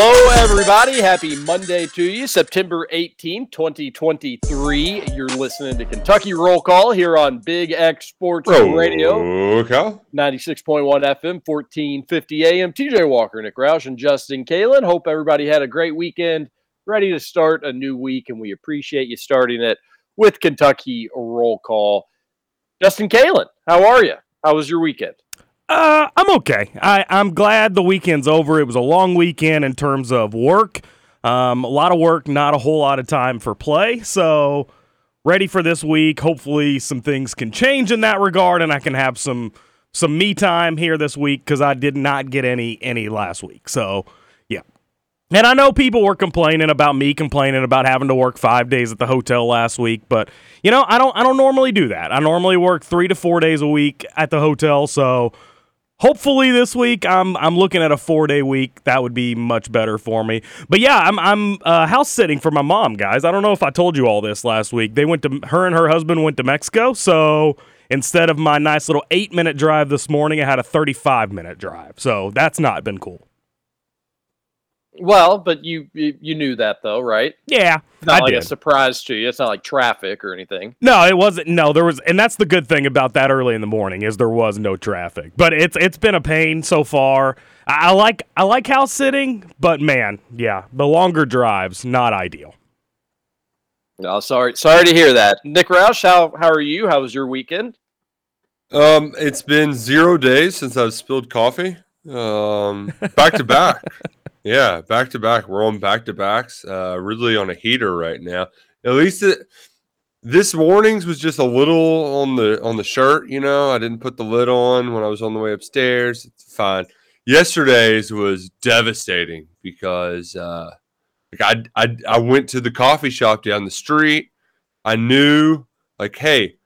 Hello, everybody. Happy Monday to you. September 18, 2023. You're listening to Kentucky Roll Call here on Big X Sports Radio, Okay. 96.1 FM, 1450 AM. TJ Walker, Nick Roush, and Justin Kalen. Hope everybody had a great weekend. Ready to start a new week, and we appreciate you starting it with Kentucky Roll Call. Justin Kalen, how are you? How was your weekend? Uh, I'm okay. I, I'm glad the weekend's over. It was a long weekend in terms of work. Um, a lot of work, not a whole lot of time for play. So, ready for this week. Hopefully, some things can change in that regard, and I can have some some me time here this week because I did not get any any last week. So, yeah. And I know people were complaining about me complaining about having to work five days at the hotel last week, but you know I don't I don't normally do that. I normally work three to four days a week at the hotel, so hopefully this week I'm I'm looking at a four day week. That would be much better for me. But yeah, I'm I'm uh, house sitting for my mom, guys. I don't know if I told you all this last week. They went to her and her husband went to Mexico, so instead of my nice little eight minute drive this morning, I had a 35 minute drive. So that's not been cool. Well, but you you, you knew that though, right? Yeah, Not I like did. a surprise to you. It's not like traffic or anything. No, it wasn't. No, there was, and that's the good thing about that early in the morning is there was no traffic. But it's it's been a pain so far. I, I like I like house sitting, but man, yeah, the longer drives not ideal. No, sorry, sorry to hear that. Nick Roush, how how are you? How was your weekend? Um, it's been zero days since I've spilled coffee. Um, back to back. Yeah, back to back. We're on back to backs. Uh, really on a heater right now. At least it, this morning's was just a little on the on the shirt. You know, I didn't put the lid on when I was on the way upstairs. It's fine. Yesterday's was devastating because uh, like I, I I went to the coffee shop down the street. I knew like, hey,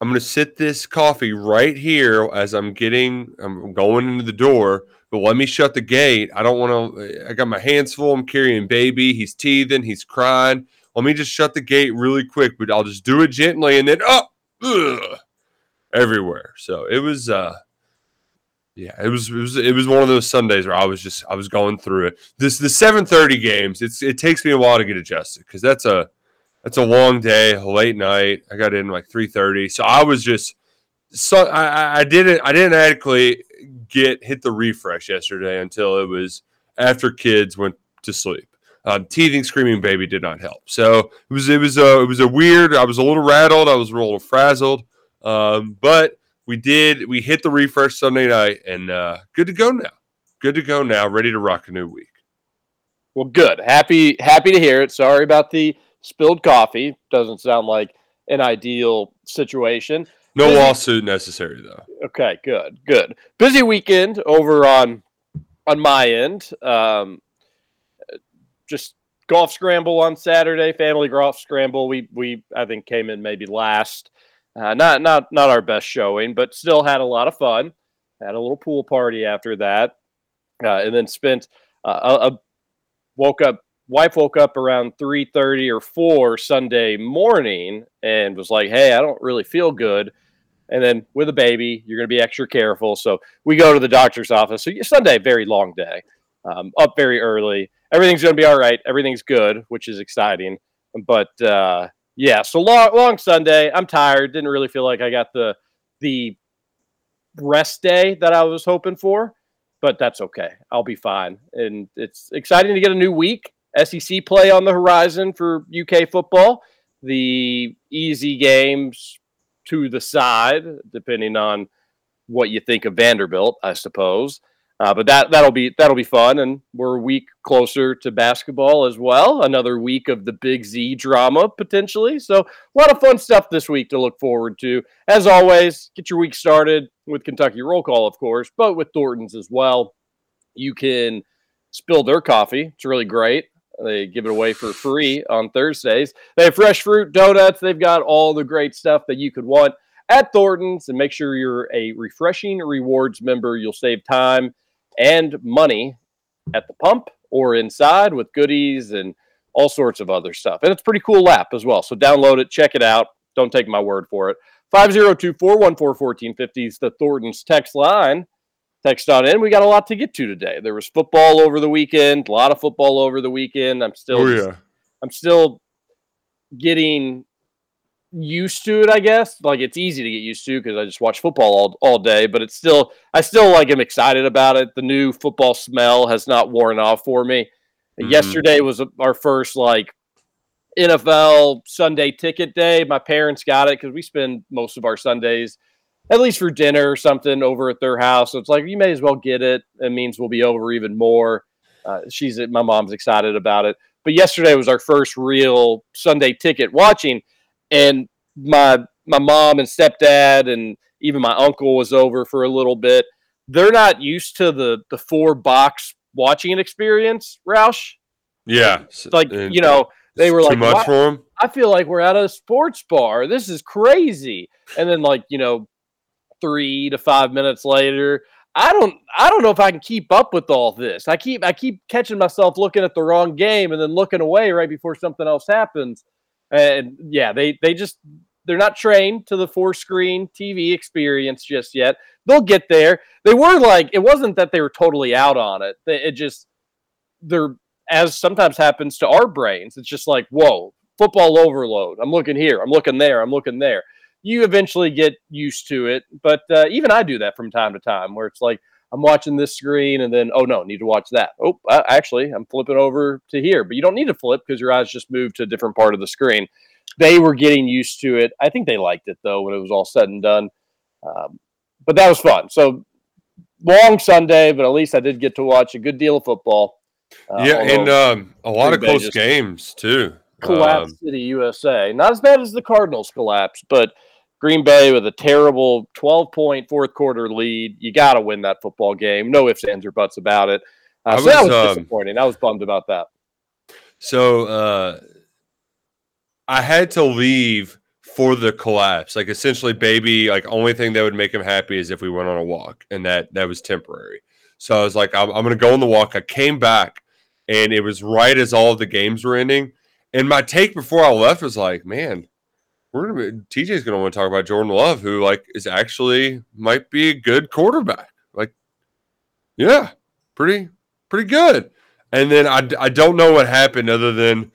I'm gonna sit this coffee right here as I'm getting I'm going into the door, but let me shut the gate. I don't want to I got my hands full. I'm carrying baby. He's teething, he's crying. Let me just shut the gate really quick, but I'll just do it gently and then up ugh, everywhere. So it was uh yeah, it was it was it was one of those Sundays where I was just I was going through it. This the 7:30 games. It's it takes me a while to get adjusted because that's a that's a long day, a late night. I got in like 3:30, so I was just so I- I didn't I didn't adequately get hit the refresh yesterday until it was after kids went to sleep. Um, teething, screaming baby did not help. So it was it was a it was a weird. I was a little rattled. I was a little frazzled. Um, but we did we hit the refresh Sunday night and uh, good to go now. Good to go now. Ready to rock a new week. Well, good. Happy happy to hear it. Sorry about the spilled coffee. Doesn't sound like an ideal situation. No Busy- lawsuit necessary though. Okay, good, good. Busy weekend over on on my end. Um, just golf scramble on Saturday. Family golf scramble. We we I think came in maybe last. Uh, not not not our best showing, but still had a lot of fun. Had a little pool party after that, uh, and then spent uh, a, a woke up wife woke up around 3.30 or 4 sunday morning and was like hey i don't really feel good and then with a baby you're going to be extra careful. So we go to the doctor's office. So sunday very long day. Um, up very early. Everything's going to be all right. Everything's good which is exciting. But uh, yeah so long long sunday. I'm tired. Didn't really feel like i got the the rest day that i was hoping for but that's okay. I'll be fine. And it's exciting to get a new week. SEC play on the horizon for UK football. The easy games to the side, depending on what you think of Vanderbilt, I suppose. Uh, but that that'll be that'll be fun, and we're a week closer to basketball as well. Another week of the Big Z drama potentially. So a lot of fun stuff this week to look forward to. As always, get your week started with Kentucky Roll Call, of course, but with Thornton's as well. You can spill their coffee. It's really great. They give it away for free on Thursdays. They have fresh fruit, donuts. They've got all the great stuff that you could want at Thornton's. And make sure you're a refreshing rewards member. You'll save time and money at the pump or inside with goodies and all sorts of other stuff. And it's pretty cool app as well. So download it, check it out. Don't take my word for it. 502 414 1450 is the Thornton's text line text on in. We got a lot to get to today. There was football over the weekend, a lot of football over the weekend. I'm still, Oh yeah. I'm still getting used to it. I guess like it's easy to get used to because I just watch football all, all day. But it's still, I still like am excited about it. The new football smell has not worn off for me. Mhm. Yesterday was our first like NFL Sunday ticket day. My parents got it because we spend most of our Sundays at least for dinner or something over at their house. So it's like you may as well get it. It means we'll be over even more. Uh, she's my mom's excited about it. But yesterday was our first real Sunday ticket watching, and my my mom and stepdad and even my uncle was over for a little bit. They're not used to the the four box watching experience, Roush. Yeah. Like And you know they it's were too like much for him. I feel like we're at a sports bar. This is crazy. And then like, you know, 3 to 5 minutes later, I don't I don't know if I can keep up with all this. I keep I keep catching myself looking at the wrong game and then looking away right before something else happens. And yeah, they they just they're not trained to the four screen TV experience just yet. They'll get there. They were like it wasn't that they were totally out on it. It just they're as sometimes happens to our brains. It's just like, whoa, football overload. I'm looking here. I'm looking there. I'm looking there. You eventually get used to it, but uh, even I do that from time to time, where it's like I'm watching this screen and then, oh no, need to watch that. Oh, uh, actually, I'm flipping over to here, but you don't need to flip because your eyes just move to a different part of the screen. They were getting used to it. I think they liked it though when it was all said and done. Um, but that was fun. So long Sunday, but at least I did get to watch a good deal of football. Uh, yeah, and um, a lot of close games too. collapse Um, City, USA. Not as bad as the Cardinals collapse, but Green Bay with a terrible 12 point fourth quarter lead. You got to win that football game. No ifs, ands, or buts about it. Uh, so that was, was um, disappointing. I was bummed about that. So uh, I had to leave for the collapse. Like essentially, baby, like only thing that would make him happy is if we went on a walk, and that that was temporary. So I was like, I'm, I'm going to go on the walk. I came back, and it was right as all of the games were ending. And my take before I left was like, man, we're gonna be, TJ's to want to talk about Jordan Love, who like is actually might be a good quarterback. Like, yeah, pretty pretty good. And then I, I don't know what happened other than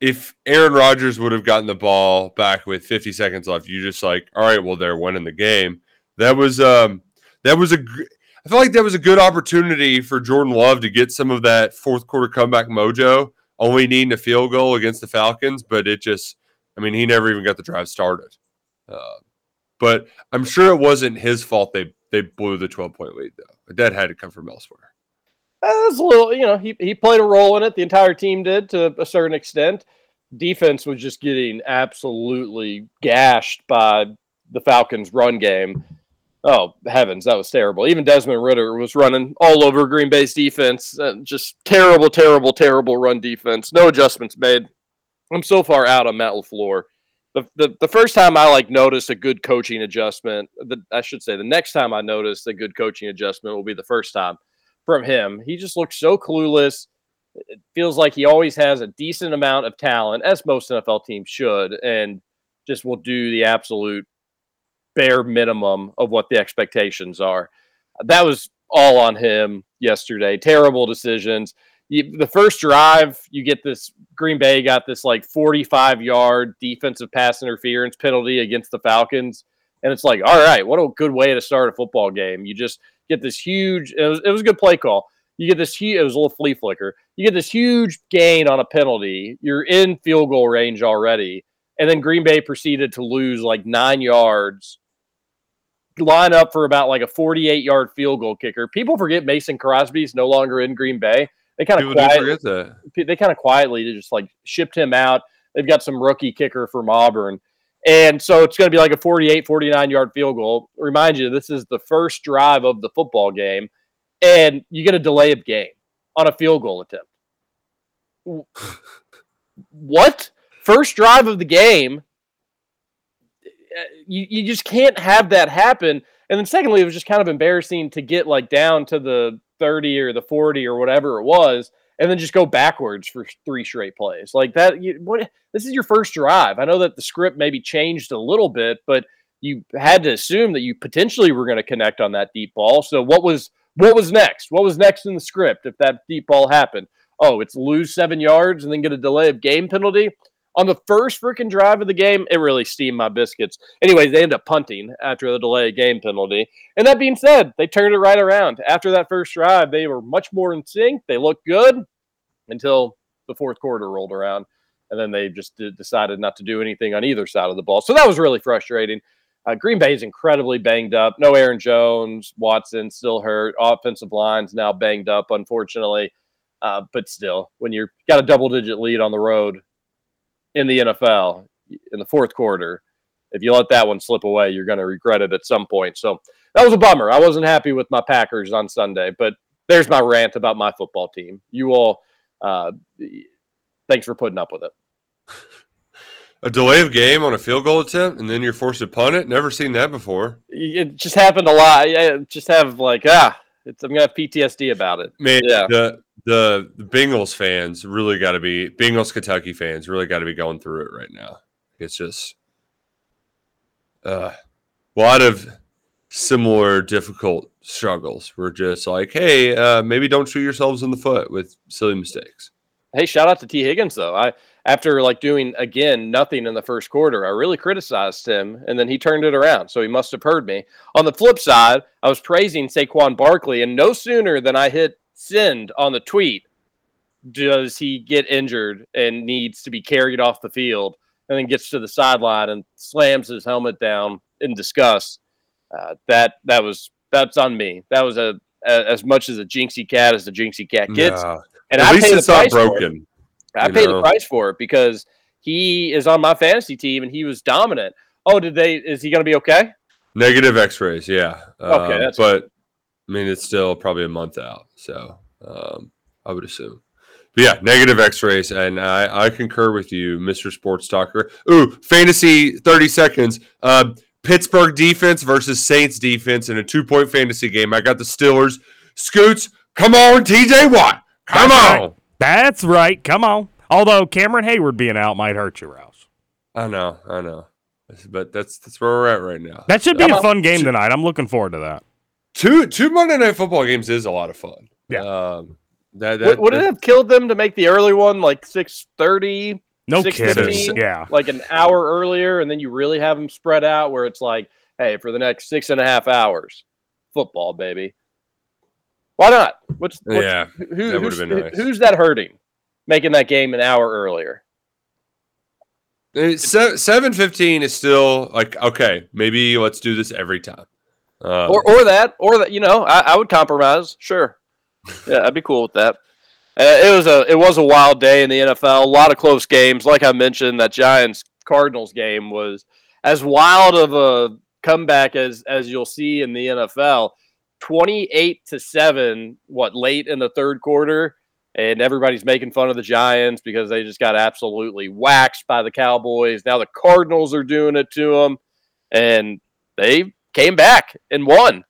if Aaron Rodgers would have gotten the ball back with 50 seconds left, you just like, all right, well, they're winning the game. That was um that was a I feel like that was a good opportunity for Jordan Love to get some of that fourth quarter comeback mojo, only needing a field goal against the Falcons, but it just I mean, he never even got the drive started. Uh, but I'm sure it wasn't his fault they they blew the 12 point lead though. That had to come from elsewhere. That's a little, you know, he, he played a role in it. The entire team did to a certain extent. Defense was just getting absolutely gashed by the Falcons' run game. Oh heavens, that was terrible. Even Desmond Ridder was running all over Green Bay's defense. Uh, just terrible, terrible, terrible run defense. No adjustments made. I'm so far out on Matt Lafleur. The, the, the first time I like noticed a good coaching adjustment, the, I should say the next time I noticed a good coaching adjustment will be the first time from him. He just looks so clueless. It feels like he always has a decent amount of talent, as most NFL teams should, and just will do the absolute bare minimum of what the expectations are. That was all on him yesterday. Terrible decisions. You, the first drive, you get this Green Bay got this like 45 yard defensive pass interference penalty against the Falcons. And it's like, all right, what a good way to start a football game. You just get this huge, it was, it was a good play call. You get this huge, it was a little flea flicker. You get this huge gain on a penalty. You're in field goal range already. And then Green Bay proceeded to lose like nine yards line up for about like a 48 yard field goal kicker. People forget Mason Crosby's no longer in Green Bay. They kind of quietly, they kind of quietly just like shipped him out. They've got some rookie kicker from Auburn. And so it's going to be like a 48, 49 yard field goal. Remind you, this is the first drive of the football game, and you get a delay of game on a field goal attempt. what? First drive of the game, eh, you, you just can't have that happen. And then secondly, it was just kind of embarrassing to get like down to the 30 or the 40 or whatever it was, and then just go backwards for three straight plays. Like that, you, what this is your first drive. I know that the script maybe changed a little bit, but you had to assume that you potentially were going to connect on that deep ball. So what was what was next? What was next in the script if that deep ball happened? Oh, it's lose seven yards and then get a delay of game penalty on the first freaking drive of the game, it really steamed my biscuits. Anyways, they end up punting after the delay game penalty. And that being said, they turned it right around. After that first drive, they were much more in sync. They looked good until the fourth quarter rolled around. And then they just did, decided not to do anything on either side of the ball. So that was really frustrating. Uh, Green Bay is incredibly banged up. No Aaron Jones, Watson still hurt. Offensive lines now banged up, unfortunately. Uh, but still, when you've got a double digit lead on the road in the NFL in the fourth quarter. If you let that one slip away, you're going to regret it at some point. So that was a bummer. I wasn't happy with my Packers on Sunday, but there's my rant about my football team. You all, uh, thanks for putting up with it. A delay of game on a field goal attempt, and then you're forced to punt it. Never seen that before. It just happened a lot. I just have like ah, I'm gonna have PTSD about it. Man, yeah. the the, the Bengals fans really got to be Bengals Kentucky fans really got to be going through it right now. It's just uh, a lot of similar difficult struggles. We're just like, hey, uh, maybe don't shoot yourselves in the foot with silly mistakes. Hey, shout out to Tee Higgins though. I after like doing again nothing in the first quarter, I really criticized him, and then he turned it around. So he must have heard me. On the flip side, I was praising Saquon Barkley, and no sooner than I hit send on the tweet does he get injured and needs to be carried off the field and then gets to the sideline and slams his helmet down in disgust. Uh, that that was that's on me. That was a, a, as much as a jinxie cat as the jinxie cat gets. Nah. And At I least it's not broken. I paid know? the price for it because he is on my fantasy team and he was dominant. Oh, did they? Is he going to be okay? Negative X-rays, yeah. Okay, um, that's but I mean, it's still probably a month out, so um, I would assume. But yeah, negative X-rays, and I, I concur with you, Mr. Sports Talker. Ooh, fantasy thirty seconds. Uh, Pittsburgh defense versus Saints defense in a two-point fantasy game. I got the Steelers. Scoots, come on, TJ Watt, come That's on. Right. That's right. Come on. Although Cameron Heyward being out might hurt you, Roush. I know, I know, but that's that's where we're at right now. That should be a fun game tonight. I'm looking forward to that. Two two Monday night football games is a lot of fun. Yeah. Um, that, that, would, would it have killed them to make the early one like six thirty? No kidding. Yeah. Like an hour earlier, and then you really have them spread out where it's like, hey, for the next six and a half hours, football, baby. Why not? What's, what's yeah? Who, that who's, nice. who's that hurting? Making that game an hour earlier. Seven fifteen is still like okay. Maybe let's do this every time. Uh, or or that or that you know I, I would compromise. Sure, yeah, I'd be cool with that. Uh, it was a it was a wild day in the NFL. A lot of close games. Like I mentioned, that Giants Cardinals game was as wild of a comeback as as you'll see in the NFL. Twenty eight to seven. What late in the third quarter, and everybody's making fun of the Giants because they just got absolutely waxed by the Cowboys. Now the Cardinals are doing it to them, and they came back and won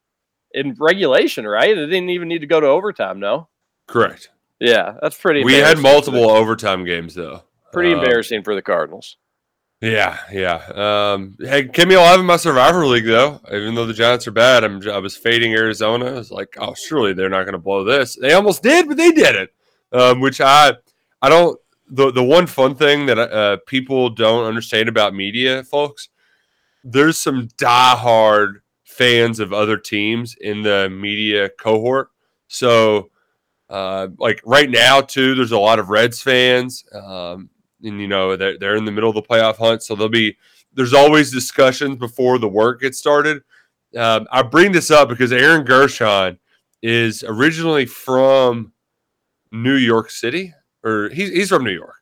in regulation, right? They didn't even need to go to overtime, no? Correct. Yeah, that's pretty. We had multiple overtime games though. Pretty Um, embarrassing for the Cardinals. Yeah, yeah. Um, hey, Kimmy, I'll have in my Survivor League though. Even though the Giants are bad, I'm I was fading Arizona. I was like, oh, surely they're not going to blow this. They almost did, but they didn't. Um, which I, I don't. The the one fun thing that uh, people don't understand about media, folks, there's some diehard fans of other teams in the media cohort. So, uh, like right now too, there's a lot of Reds fans. Um, and you know they're, they're in the middle of the playoff hunt so there'll be there's always discussions before the work gets started um, i bring this up because aaron gershon is originally from new york city or he's, he's from new york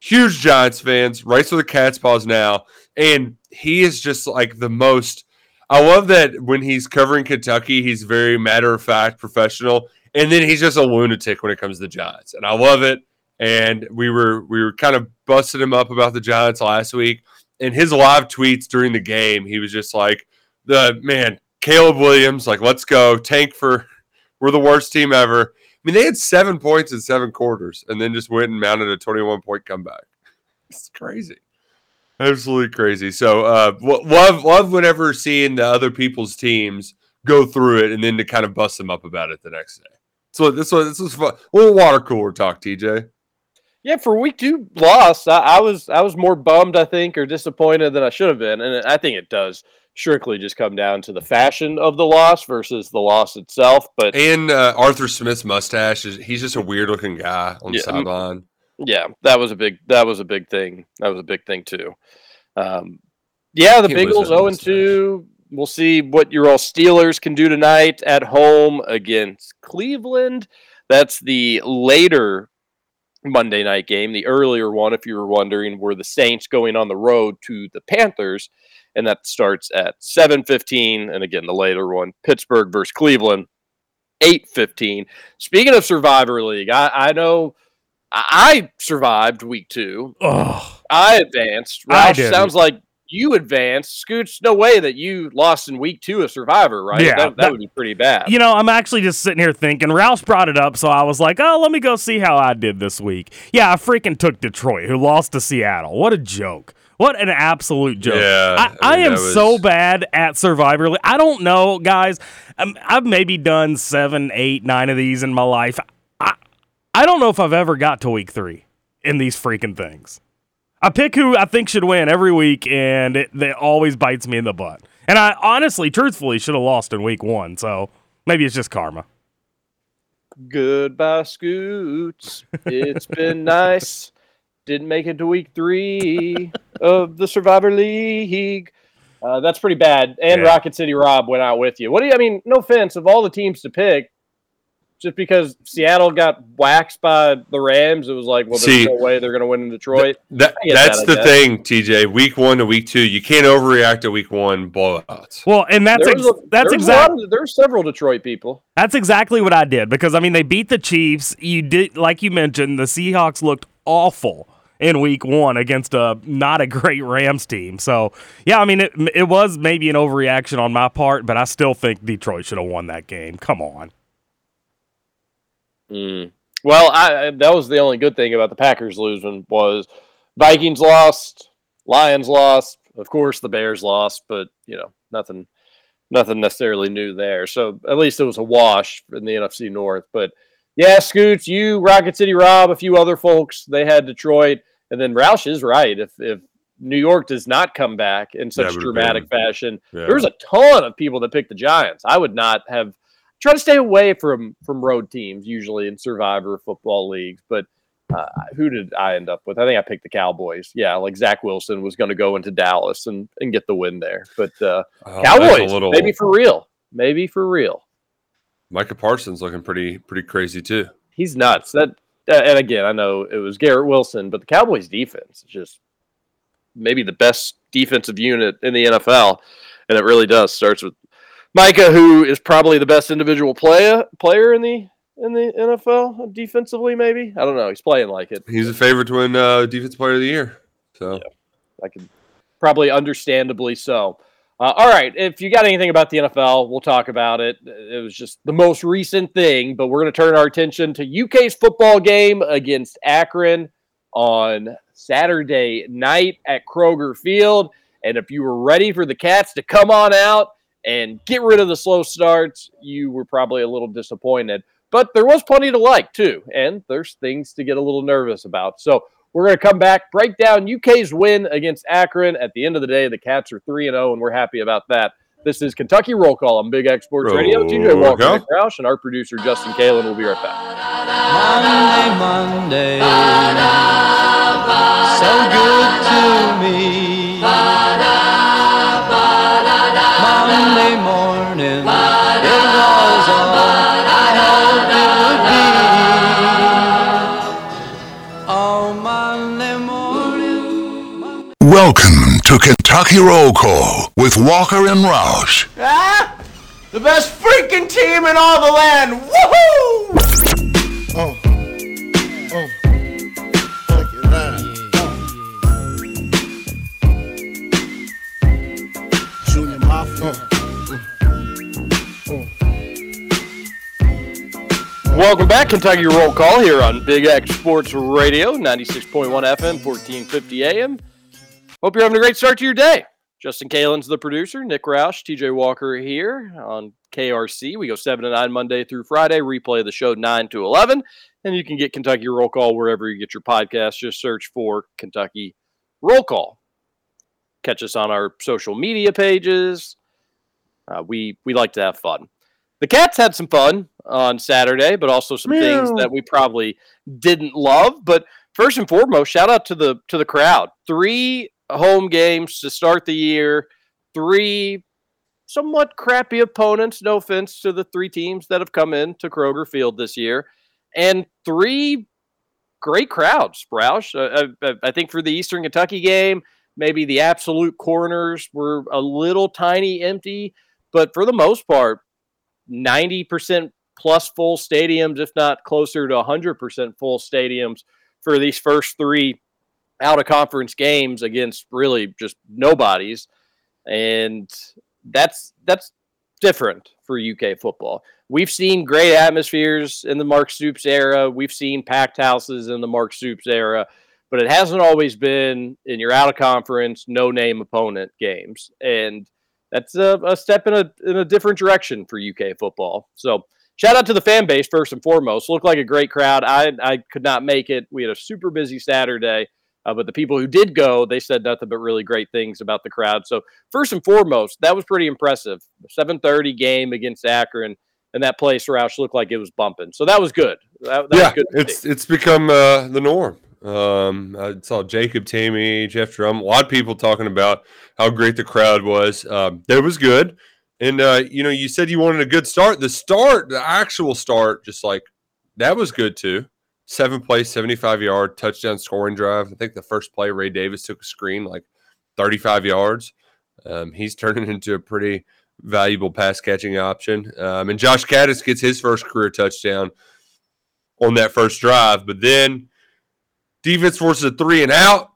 huge giants fans writes for the Cats' Pause now and he is just like the most i love that when he's covering kentucky he's very matter of fact professional and then he's just a lunatic when it comes to the giants and i love it and we were we were kind of busting him up about the Giants last week. And his live tweets during the game, he was just like, "The man, Caleb Williams, like, let's go, tank for, we're the worst team ever." I mean, they had seven points in seven quarters, and then just went and mounted a twenty-one point comeback. It's crazy, absolutely crazy. So, uh, love love whenever seeing the other people's teams go through it, and then to kind of bust them up about it the next day. So this was this was fun. A little water cooler talk, TJ. Yeah, for week two loss, I, I was I was more bummed, I think, or disappointed than I should have been, and I think it does strictly just come down to the fashion of the loss versus the loss itself. But And uh, Arthur Smith's mustache is he's just a weird looking guy on the sideline. Yeah, that was a big that was a big thing. That was a big thing too. Um, yeah, the Bengals zero and two. We'll see what your all Steelers can do tonight at home against Cleveland. That's the later Monday night game. The earlier one, if you were wondering, were the Saints going on the road to the Panthers, and that starts at seven fifteen. And again, the later one, Pittsburgh versus Cleveland, eight fifteen. Speaking of Survivor League, I, I know I I survived week two. Oh, I advanced. I sounds like you advanced. Scooch, no way that you lost in week two of Survivor, right? Yeah, that, that, that- would be pretty bad. you know, I'm actually just sitting here thinking. Ralph brought it up, so I was like, "Oh, let me go see how I did this week." Yeah, I freaking took Detroit, who lost to Seattle. What a joke! What an absolute joke! Yeah, I, I I, am was- so bad at Survivor. I don't know, guys. Um, I've maybe done seven, eight, nine of these in my life. I, don't know if I've ever got to week three in these freaking things. I pick who I think should win every week, and it, it always bites me in the butt. And I honestly, truthfully, should have lost in week one. So maybe it's just karma. Goodbye, Scoots. It's been nice. Didn't make it to week three of the Survivor League. Uh, that's pretty bad. And Yeah. Rocket City Rob went out with you. What do you? I mean, no offense. Of all the teams to pick, just because Seattle got waxed by the Rams, it was like, well, there's See, no way they're going to win in Detroit. That that's that, the guess. thing, TJ. Week one to week two, you can't overreact to week one blowouts. Well, and that's There ex- a- that's there was a lot exactly of- There's several Detroit people. that's exactly what I did because I mean they beat the Chiefs. You did like you mentioned the Seahawks looked awful in week one against a not a great Rams team. So yeah, I mean it it was maybe an overreaction on my part, but I still think Detroit should have won that game. Come on. Mm. Well, I, that was the only good thing about the Packers losing was Vikings lost, Lions lost, of course the Bears lost, but you know nothing, nothing necessarily new there. So at least it was a wash in the NFC North. But yeah, Scoots, you, Rocket City Rob, a few other folks, they had Detroit, and then Roush is right. If if New York does not come back in such would've dramatic been- fashion, Yeah. there's a ton of people that picked the Giants. I would not have try to stay away from from road teams usually in survivor football leagues but uh, who did i end up with? I think i picked the cowboys. Yeah like zach wilson was going to go into dallas and and get the win there but uh Oh, cowboys little- maybe for real maybe for real. Micah Parsons looking pretty pretty crazy too. he's nuts. That uh, and again i know it was garrett wilson but the cowboys defense is just maybe the best defensive unit in the nfl and it really does starts with micah who is probably the best individual player player in the in the nfl defensively maybe i don't know he's playing like it He's a favorite to win uh, defensive player of the year. So I can probably understandably so. Uh, all right, if you got anything about the NFL, we'll talk about it. It was just the most recent thing, but we're going to turn our attention to UK's football game against Akron on Saturday night at Kroger Field. And if you were ready for the Cats to come on out and get rid of the slow starts, you were probably a little disappointed. But there was plenty to like, too. And there's things to get a little nervous about. So we're going to come back, break down UK's win against Akron. At the end of the day, the Cats are 3 0, and we're happy about that. This is Kentucky Roll Call on Big X Sports Radio. TJ Roll Walker. Nick Roush, and our producer, Justin Kalen, will be right back. Monday, Monday, so good to me. Welcome to Kentucky Roll Call with Walker and Roush. Ah, the best freaking team in all the land. Woohoo! Oh. Oh. Look at that. Junior Mafia. Welcome back, Kentucky Roll Call here on Big X Sports Radio, 96.1 FM, 1450 AM. Hope you're having a great start to your day. Justin Kalen's the producer, Nick Roush, TJ Walker here on KRC. We go 7 to 9 Monday through Friday, replay the show 9 to 11, and you can get Kentucky Roll Call wherever you get your podcast. Just search for Kentucky Roll Call. Catch us on our social media pages. Uh, we we like to have fun. The Cats had some fun on Saturday, but also some things that we probably didn't love. But first and foremost, shout out to the to the crowd. Three home games to start the year. Three somewhat crappy opponents. No offense to the three teams that have come in to Kroger Field this year, and three great crowds. Roush, I, I think for the Eastern Kentucky game, maybe the absolute corners were a little tiny empty, but for the most part, ninety percent plus full stadiums, if not closer to 100% full stadiums for these first three out of conference games against really just nobodies. And that's that's different for UK football. We've seen great atmospheres in the Mark Stoops era. We've seen packed houses in the Mark Stoops era, but it hasn't always been in your out of conference, no name opponent games. And that's a, a step in a in a different direction for UK football. So shout out to the fan base first and foremost. Looked like a great crowd. I I could not make it. We had a super busy Saturday, uh, but the people who did go, they said nothing but really great things about the crowd. So first and foremost, that was pretty impressive. 7:30 game against Akron, and that place Roush looked like it was bumping. So that was good. That, that yeah, was good. it's see. it's become uh, the norm. Um, I saw Jacob Tamme, Jeff Drum, a lot of people talking about how great the crowd was. Um, that was good, and uh, you know, you said you wanted a good start. The start, the actual start, just like that was good too. Seven play, seventy-five yard touchdown scoring drive. I think the first play, Ray Davis took a screen like thirty-five yards. Um, he's turning into a pretty valuable pass catching option. Um, and Josh Kattus gets his first career touchdown on that first drive. But then defense forces a three and out.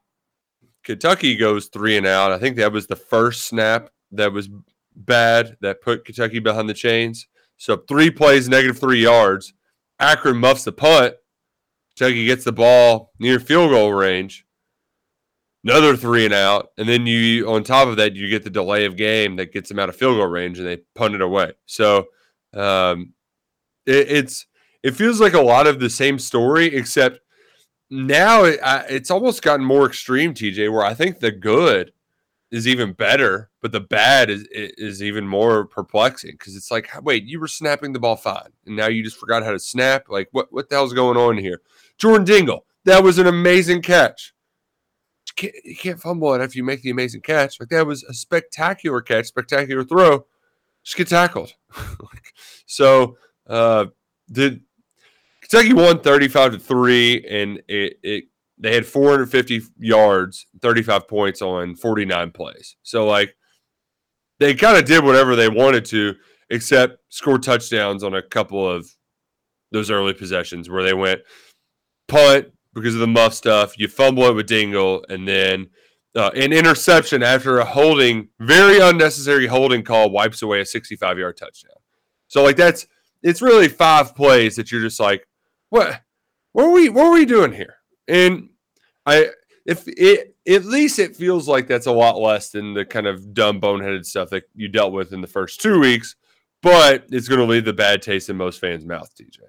Kentucky goes three and out. I think that was the first snap that was bad that put Kentucky behind the chains. So three plays, negative three yards. Akron muffs the punt. Kentucky gets the ball near field goal range. Another three and out, and then you on top of that you get the delay of game that gets them out of field goal range, and they punt it away. So um, it, it's it feels like a lot of the same story, except now it, I, it's almost gotten more extreme, TJ. Where I think the good is even better, but the bad is is even more perplexing because it's like, wait, you were snapping the ball fine, and now you just forgot how to snap. Like, what what the hell's going on here? Jordan Dingle, that was an amazing catch. You can't, you can't fumble it after you make the amazing catch. Like that was a spectacular catch, spectacular throw. Just get tackled. so uh, did Kentucky won 35 to 3 and it, it they had 450 yards, 35 points on 49 plays. So like they kind of did whatever they wanted to except score touchdowns on a couple of those early possessions where they went punt because of the muff stuff, you fumble it with Dingle and then uh, an interception after a holding, very unnecessary holding call wipes away a 65 yard touchdown. So like that's it's really five plays that you're just like, what, what are we, what are we doing here? And I, if it at least it feels like that's a lot less than the kind of dumb boneheaded stuff that you dealt with in the first two weeks, but it's going to leave the bad taste in most fans' mouth, DJ.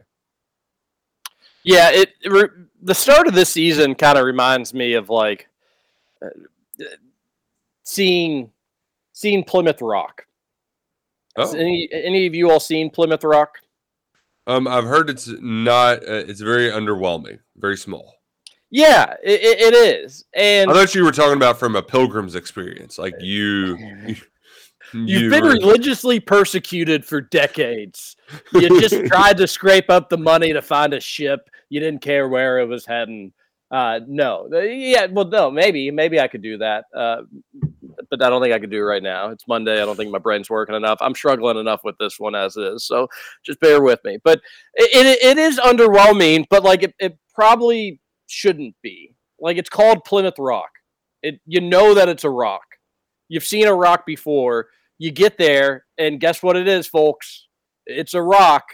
Yeah, it, it re- the start of this season kind of reminds me of like uh, seeing seeing Plymouth Rock. Has Oh. Any any of you all seen Plymouth Rock? Um, I've heard it's not. Uh, it's very underwhelming, very small. Yeah, it, it is. And I thought you were talking about from a pilgrim's experience, like you. you You've been religiously persecuted for decades. You just tried to scrape up the money to find a ship. You didn't care where it was heading. Uh, no, yeah, well, no, maybe, maybe I could do that, uh, but I don't think I could do it right now. It's Monday. I don't think my brain's working enough. I'm struggling enough with this one as is, so just bear with me. But it, it, it is underwhelming, but like it, it probably shouldn't be. Like it's called Plymouth Rock. It you know that it's a rock. You've seen a rock before. You get there, and guess what it is, folks? It's a rock,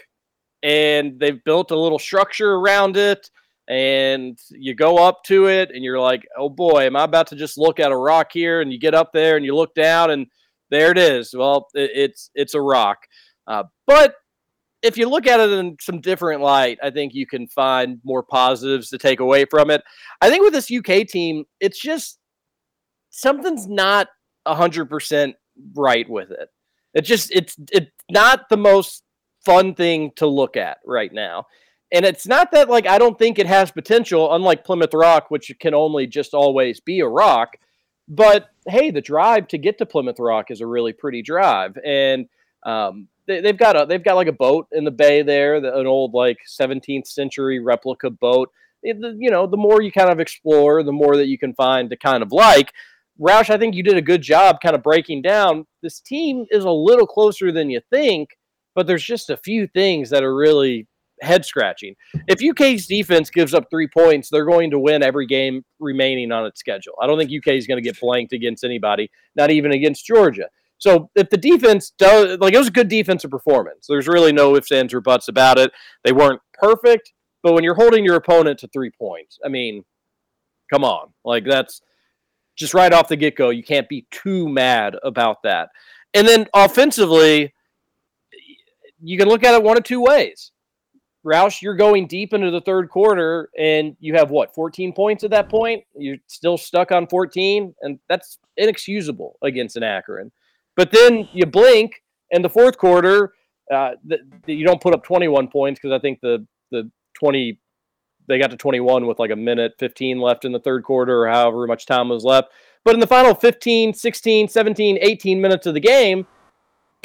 and they've built a little structure around it. And you go up to it, and you're like, "Oh boy, am I about to just look at a rock here?" And you get up there, and you look down, and there it is. Well, it, it's it's a rock, uh, but if you look at it in some different light, I think you can find more positives to take away from it. I think with this UK team, it's just something's not hundred percent right with it. It just it's it's not the most fun thing to look at right now. And it's not that like I don't think it has potential, unlike Plymouth Rock, which can only just always be a rock. But hey, the drive to get to Plymouth Rock is a really pretty drive, and um, they, they've got a they've got like a boat in the bay there, the, an old like 17th century replica boat. It- the- you know, the more you kind of explore, the more that you can find to kind of like. Roush, I think you did a good job kind of breaking down. This team is a little closer than you think, but there's just a few things that are really head scratching. If UK's defense gives up three points, they're going to win every game remaining on its schedule. I don't think UK is going to get blanked against anybody, not even against Georgia. So if the defense does, like it was a good defensive performance, there's really no ifs, ands, or buts about it. They weren't perfect, but when you're holding your opponent to three points, I mean, come on, like that's just right off the get go. You can't be too mad about that. And then offensively, you can look at it one of two ways. Roush, you're going deep into the third quarter and you have what, 14 points at that point? You're still stuck on 14, and that's inexcusable against an Akron. But then you blink, and the fourth quarter, uh, th- th- you don't put up 21 points because I think the the 20 they got to 21 with like a minute 15 left in the third quarter or however much time was left. But in the final 15, 16, 17, 18 minutes of the game,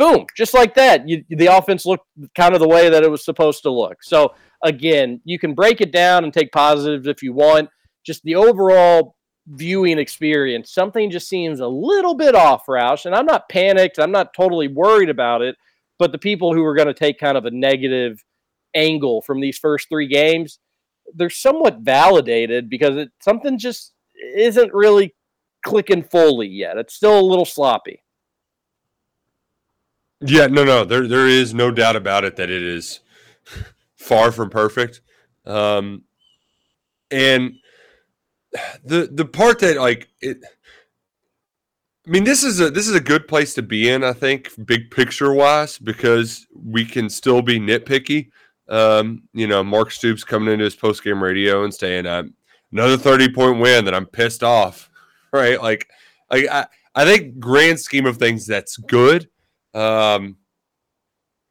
boom, just like that, you, the offense looked kind of the way that it was supposed to look. So again, you can break it down and take positives if you want. Just the overall viewing experience, something just seems a little bit off, Roush. And I'm not panicked. I'm not totally worried about it. But the people who are going to take kind of a negative angle from these first three games, they're somewhat validated because it something just isn't really clicking fully yet. It's still a little sloppy. Yeah, no, no, there there is no doubt about it that it is far from perfect. Um, and the the part that like it, I mean, this is a this is a good place to be in. I think, big picture wise, because we can still be nitpicky. Um, you know, Mark Stoops coming into his post game radio and saying, "I'm another thirty point win that I'm pissed off." Right? Like, like I I think grand scheme of things, that's good. Um,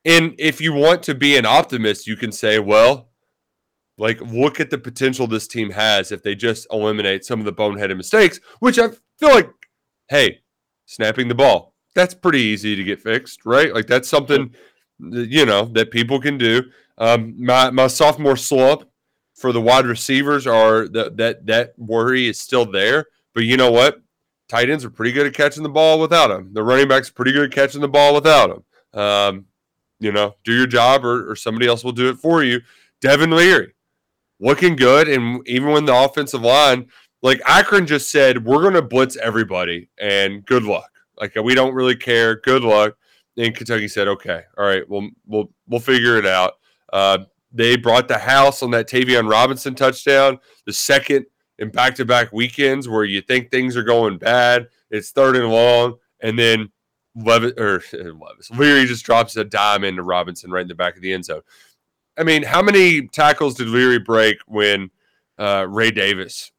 and if you want to be an optimist, you can say, well, like, look at the potential this team has if they just eliminate some of the boneheaded mistakes, which I feel like, hey, snapping the ball, that's pretty easy to get fixed, right? Like, that's something, you know, that people can do. Um, my, my sophomore slump for the wide receivers are that, that, that worry is still there. But you know what? Tight ends are pretty good at catching the ball without him. The running backs are pretty good at catching the ball without him. Um, you know, do your job or, or somebody else will do it for you. Devin Leary looking good. And even when the offensive line Like Akron just said, we're going to blitz everybody, and good luck. Like we don't really care. Good luck. And Kentucky said, okay, all right, we'll we'll we'll figure it out. Uh, they brought the house on that Tayvion Robinson touchdown, the second in back-to-back weekends where you think things are going bad. It's third and long, and then Levis or Levis Leary just drops a dime into Robinson right in the back of the end zone. I mean, how many tackles did Leary break when uh, Ray Davis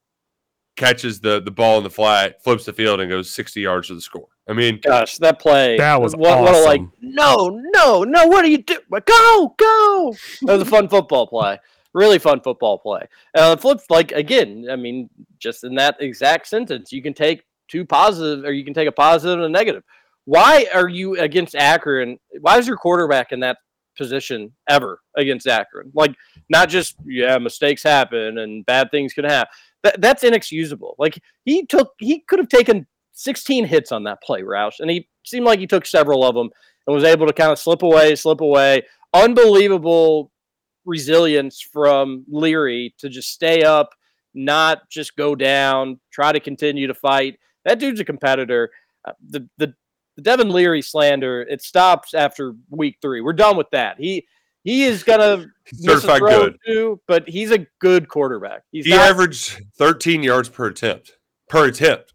catches the the ball in the flat, flips the field, and goes sixty yards to the score? I mean, Gosh, that play. That was what, what a, like, no, no, no, what are you doing? Go, go. That was a fun football play. Really fun football play. Uh, flips, like, again, I mean, just in that exact sentence, you can take two positive or you can take a positive and a negative. Why are you against Akron? Why is your quarterback in that position ever against Akron? Like, not just, yeah, mistakes happen and bad things can happen. That, that's inexcusable. Like, he took, he could have taken 16 hits on that play, Roush, and he seemed like he took several of them and was able to kind of slip away, slip away. Unbelievable resilience from Leary to just stay up, not just go down, try to continue to fight. That dude's a competitor. Uh, the the the Devin Leary slander it stops after week three. We're done with that. He he is gonna miss a Certified good. too, but he's a good quarterback. He's he not, averaged 13 yards per attempt. Per attempt.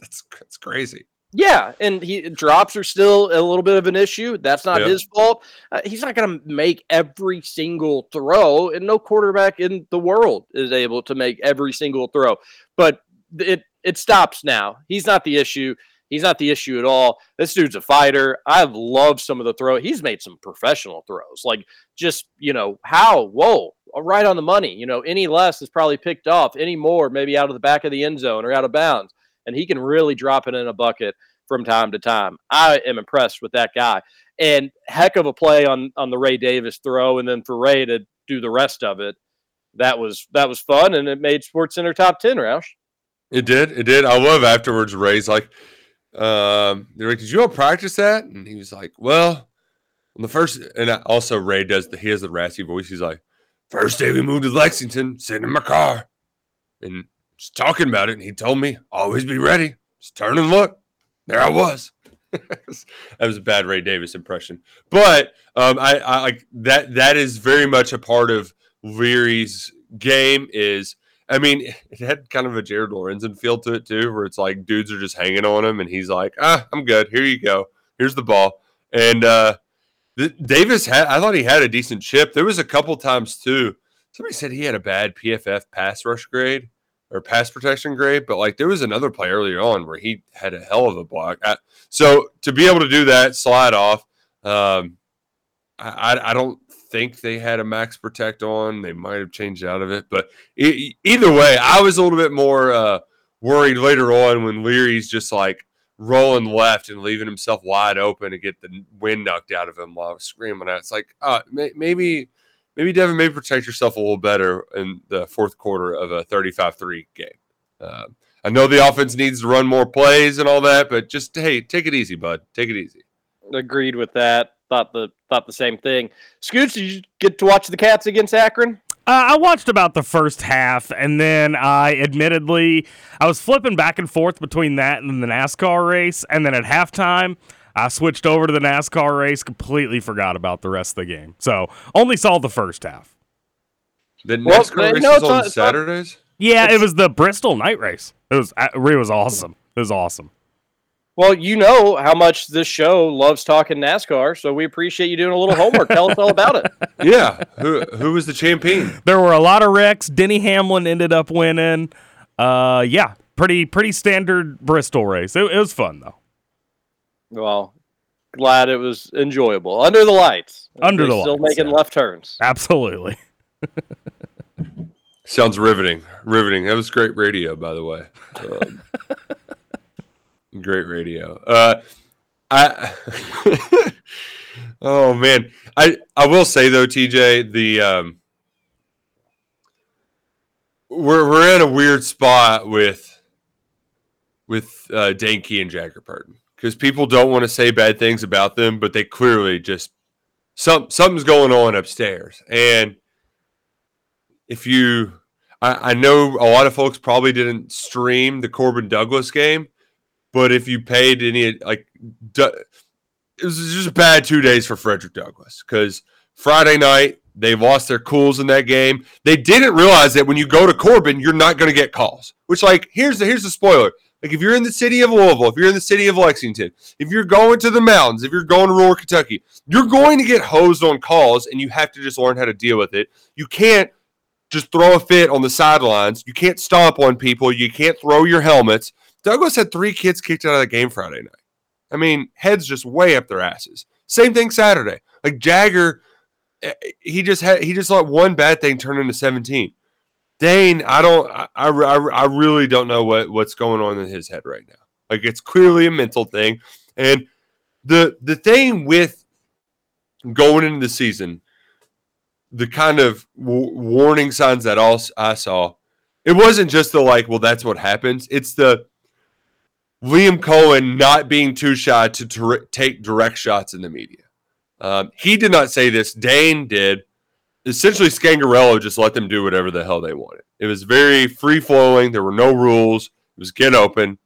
That's that's crazy. Yeah, and he drops are still a little bit of an issue. That's not Yep. his fault. Uh, he's not going to make every single throw, and no quarterback in the world is able to make every single throw. But it it stops now. He's not the issue. He's not the issue at all. This dude's a fighter. I've loved some of the throw. He's made some professional throws. Like just, you know, how, whoa, right on the money. You know, any less is probably picked off, any more, maybe out of the back of the end zone or out of bounds. And he can really drop it in a bucket from time to time. I am impressed with that guy. And heck of a play on on the Ray Davis throw, and then for Ray to do the rest of it. That was that was fun, and it made Sports Center top ten. Roush. It did. It did. I love afterwards. Ray's like, um, they're like, "Did you all practice that?" And he was like, "Well, on the first, and also Ray does the he has the raspy voice. He's like, first day we moved to Lexington, sitting in my car, and just talking about it. And he told me, always be ready. Just turn and look. There I was. that was a bad Ray Davis impression, but um, I, I like that. That is very much a part of Leary's game. Is I mean, it had kind of a Jared Lorenzen feel to it too, where it's like dudes are just hanging on him, and he's like, "Ah, I'm good. Here you go. Here's the ball." And uh, Davis had, I thought he had a decent chip. There was a couple times too. Somebody said he had a bad PFF pass rush grade or pass protection grade, but like there was another play earlier on where he had a hell of a block. I, so to be able to do that, slide off, um, I, I- don't think they had a max protect on. They might have changed out of it, but e- either way, I was a little bit more uh, worried later on when Leary's just like rolling left and leaving himself wide open to get the wind knocked out of him while I was screaming. It's like uh, may- maybe maybe Devin may protect yourself a little better in the fourth quarter of a 35-3 game. Uh, I know the offense needs to run more plays and all that, but just hey, take it easy, bud. Take it easy. Agreed with that. Thought the thought the same thing. Scoots, did you get to watch the Cats against Akron? Uh, I watched about the first half, and then I admittedly I was flipping back and forth between that and the NASCAR race, and then at halftime I switched over to the NASCAR race, completely forgot about the rest of the game. So only saw the first half. The NASCAR no, race it's is on not- Saturdays. Yeah, it was the Bristol night race. It was uh, it was awesome. It was awesome. Well, you know how much this show loves talking NASCAR, so we appreciate you doing a little homework. Tell us all about it. yeah, who who was the champion? There were a lot of wrecks. Denny Hamlin ended up winning. Uh, yeah, pretty pretty standard Bristol race. It, it was fun though. Well, glad it was enjoyable under the lights. Under They're the still lights, making left turns. Absolutely. Sounds riveting. Riveting. That was great radio, by the way. Um, great radio. Uh, I. oh man, I I will say though, TJ, the um, we're we're in a weird spot with with uh, Dane Key and Jager Burton because people don't want to say bad things about them, but they clearly just some something's going on upstairs, and if you I, I know a lot of folks probably didn't stream the Corbin Douglass game, but if you paid any like, it was just a bad two days for Frederick Douglass because Friday night they lost their cools in that game. They didn't realize that when you go to Corbin, you're not going to get calls. Which, like, here's the here's the spoiler. Like, if you're in the city of Louisville, if you're in the city of Lexington, if you're going to the mountains, if you're going to rural Kentucky, you're going to get hosed on calls, and you have to just learn how to deal with it. You can't just throw a fit on the sidelines. You can't stomp on people. You can't throw your helmets. Douglass had three kids kicked out of the game Friday night. I mean, heads just way up their asses. Same thing Saturday. Like Jager, eh, he just had he just let one bad thing turn into 17. Dane, I don't, I, I, I really don't know what what's going on in his head right now. Like it's clearly a mental thing, and the the thing with going into the season, the kind of w- warning signs that all I saw, it wasn't just the like, well, that's what happens. It's the Liam Coen not being too shy to dir- take direct shots in the media. Um, he did not say this. Dane did essentially Scangarello just let them do whatever the hell they wanted. It was very free flowing. There were no rules. It was get open.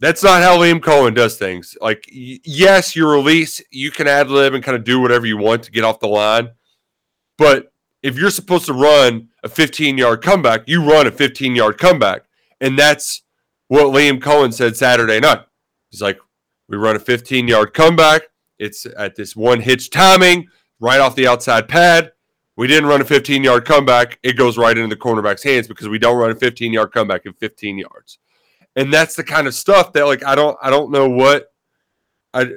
That's not how Liam Coen does things. Like, y- yes, your release, you can ad lib and kind of do whatever you want to get off the line. But if you're supposed to run a 15 yard comeback, you run a 15 yard comeback. And that's what Liam Coen said Saturday night. He's like, we run a 15 yard comeback. It's at this one hitch timing right off the outside pad. We didn't run a 15 yard comeback. It goes right into the cornerback's hands because we don't run a 15 yard comeback in 15 yards. And that's the kind of stuff that like I don't I don't know what I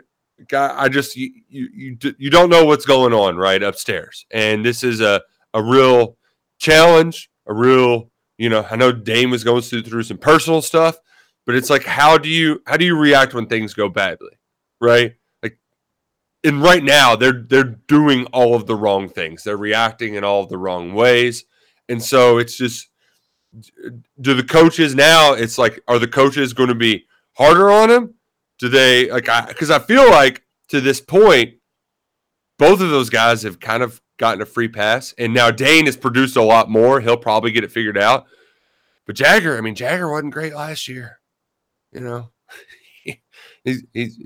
I just you you you, don't know what's going on right upstairs. And this is a a real challenge, a real you know, I know Dane was going through through some personal stuff, but it's like how do you how do you react when things go badly? Right? And right now they're they're doing all of the wrong things. They're reacting in all of the wrong ways. And so it's just do the coaches now it's like are the coaches going to be harder on him? Do they like I cuz I feel like to this point both of those guys have kind of gotten a free pass and now Dane has produced a lot more. He'll probably get it figured out. But Jager, I mean Jager wasn't great last year. You know. he's, he's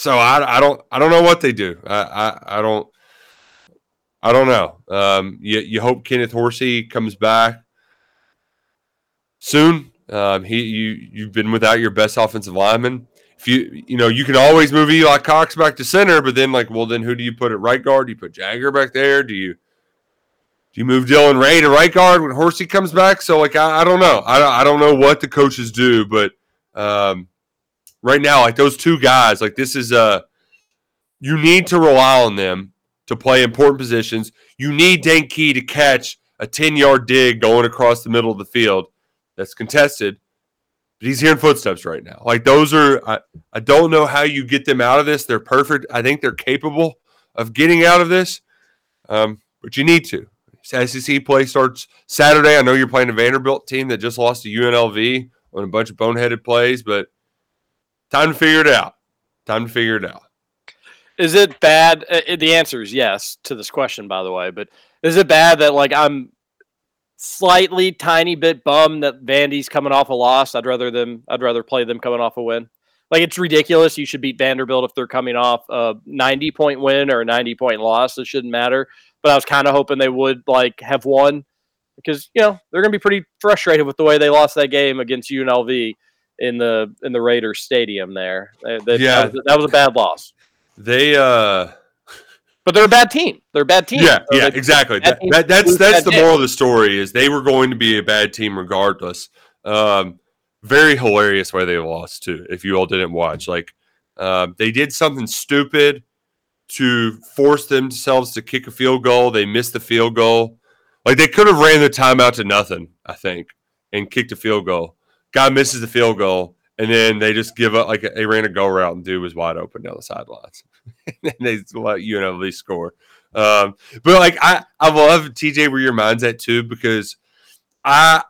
so I, I don't I don't know what they do. I I, I don't I don't know. Um, you you hope Kenneth Horsey comes back soon. Um, he you you've been without your best offensive lineman. If you you know you can always move Eli Cox back to center, but then like well then who do you put at right guard? Do you put Jager back there? Do you do you move Dylan Ray to right guard when Horsey comes back? So like I, I don't know. I I don't know what the coaches do, but um, right now like those two guys like this is uh you need to rely on them to play important positions. You need Dane Key to catch a 10 yard dig going across the middle of the field that's contested. But he's hearing footsteps right now. Like those are, I, I don't know how you get them out of this. They're perfect. I think they're capable of getting out of this, um, but you need to. SEC play starts Saturday. I know you're playing a Vanderbilt team that just lost to UNLV on a bunch of boneheaded plays, but time to figure it out. Time to figure it out. Is it bad? uh, The answer is yes to this question, by the way. But is it bad that like I'm slightly, tiny bit bummed that Vandy's coming off a loss? I'd rather them. I'd rather play them coming off a win. Like it's ridiculous. You should beat Vanderbilt if they're coming off a 90 point win or a 90 point loss. It shouldn't matter. But I was kind of hoping they would like have won because you know they're going to be pretty frustrated with the way they lost that game against UNLV in the in the Raiders stadium. There, They- they- Yeah. that was, that was a bad loss. They, uh, But they're a bad team. They're a bad team. Yeah, So yeah, exactly. That, that, that's that's the moral of the story is they were going to be a bad team regardless. Um, very hilarious way they lost too. If you all didn't watch, like um, they did something stupid to force themselves to kick a field goal. They missed the field goal. Like they could have ran the timeout to nothing, I think, and kicked a field goal. Guy misses the field goal, and then they just give up. Like they ran a go route, and dude was wide open down the sidelines, and they let UNLV score. Um, but like I, I love TJ where your mind's at too because I,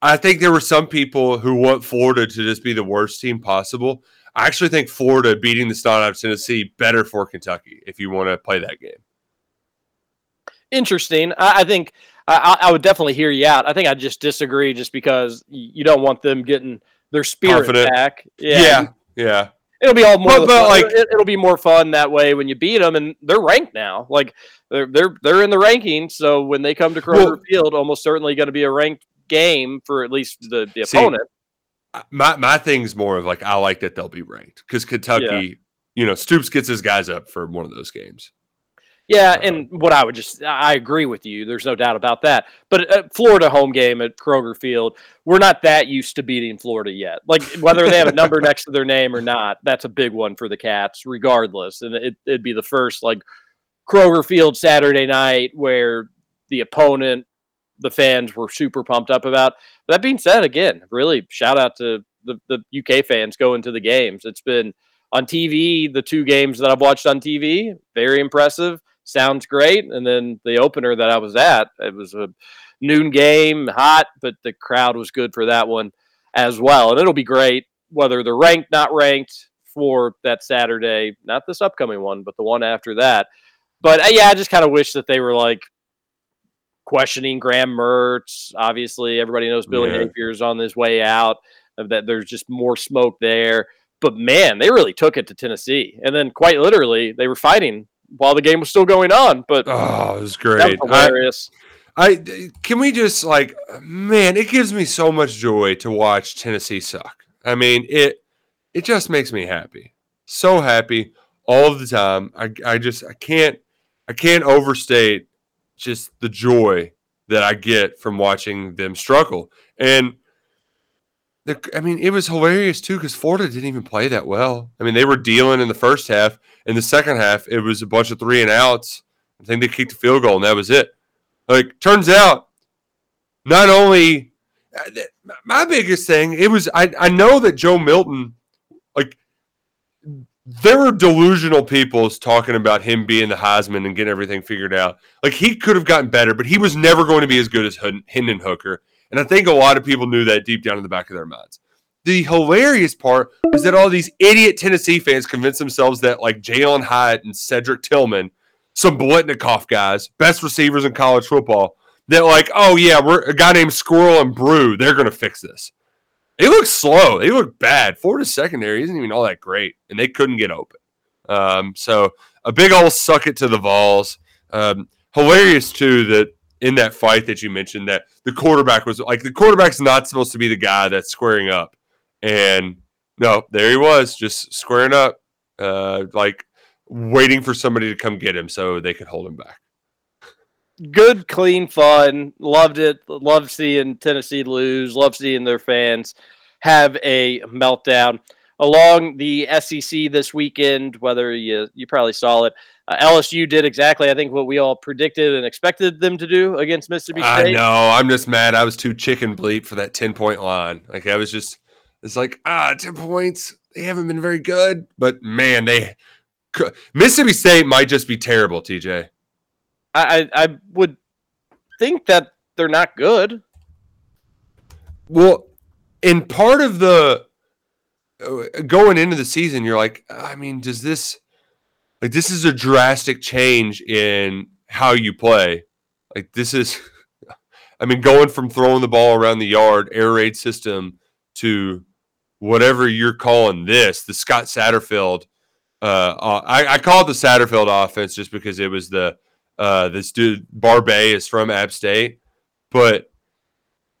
I think there were some people who want Florida to just be the worst team possible. I actually think Florida beating the snot of Tennessee better for Kentucky if you want to play that game. Interesting. I, I think I, I would definitely hear you out. I think I just disagree, just because you don't want them getting their spirit Confident. back. Yeah, yeah. yeah. It'll be all more, But- but, fun. like- it, will be more fun that way when you beat them, and they're ranked now. Like they're they're they're in the rankings, so when they come to Kroger Well- Field, almost certainly going to be a ranked game for at least the, the See, opponent. My my thing's more of like I like that they'll be ranked because Kentucky, you know, Stoops gets his guys up for one of those games. Yeah, and what I would just I agree with you. There's no doubt about that. But Florida home game at Kroger Field, we're not that used to beating Florida yet. Like whether they have a number next to their name or not, that's a big one for the Cats, regardless. And it, it'd be the first like Kroger Field Saturday night where the opponent, the fans were super pumped up about. That being said, again, really shout out to the, the UK fans going to the games. It's been on TV, the two games that I've watched on TV, very impressive. Sounds great. And then the opener that I was at, it was a noon game, hot, but the crowd was good for that one as well. And it'll be great whether they're ranked, not ranked for that Saturday, not this upcoming one, but the one after that. But uh, yeah, I just kind of wish that they were like questioning Graham Mertz. Obviously, everybody knows Billy Yeah. Napier's on his way out. That there's just more smoke there. But man, they really took it to Tennessee, and then quite literally, they were fighting while the game was still going on. But Oh, it was great. was I- hilarious. I can we just like man, it gives me so much joy to watch Tennessee suck. I mean, it it just makes me happy. So happy all of the time. I I just I can't I can't overstate just the joy that I get from watching them struggle. And the, I mean, it was hilarious too because Florida didn't even play that well. I mean, they were dealing in the first half. In the second half, it was a bunch of three and outs. I think they kicked a field goal, and that was it. Like, turns out, not only uh, my biggest thing, it was I, I know that Joe Milton, like, there were delusional people talking about him being the Heisman and getting everything figured out. Like, he could have gotten better, but he was never going to be as good as Hin- Hendon Hooker. And I think a lot of people knew that deep down in the back of their minds. The hilarious part was that all these idiot Tennessee fans convinced themselves that, like, Jalin Hyatt and Cedric Tillman some Biletnikoff guys, best receivers in college football, that like, oh yeah, we're a guy named Squirrel and Bru, they're gonna fix this. They look slow. They look bad. Florida's secondary isn't even all that great, and they couldn't get open. Um, so a big old suck it to the Vols. Um, hilarious too that in that fight that you mentioned that the quarterback was like the quarterback's not supposed to be the guy that's squaring up, and no, there he was just squaring up, uh, like waiting for somebody to come get him so they could hold him back. good, clean fun. Loved it. Loved seeing Tennessee lose. Loved seeing their fans have a meltdown. Along the SEC this weekend, whether you you probably saw it, uh, LSU did exactly I think what we all predicted and expected them to do against Mississippi State. I know. I'm just mad. I was too chicken bleep for that 10 point line. Like, I was just, it's like, ah, 10 points. They haven't been very good, but man, they, Mississippi State might just be terrible, TJ. I, I I would think that they're not good. Well, in part of the uh, going into the season, you're like, I mean, does this like this is a drastic change in how you play? Like this is, I mean, going from throwing the ball around the yard, air raid system to whatever you're calling this, the Scott Satterfield. Uh, uh, I, I call it the Satterfield offense just because it was the uh, this dude Barbay is from App State, but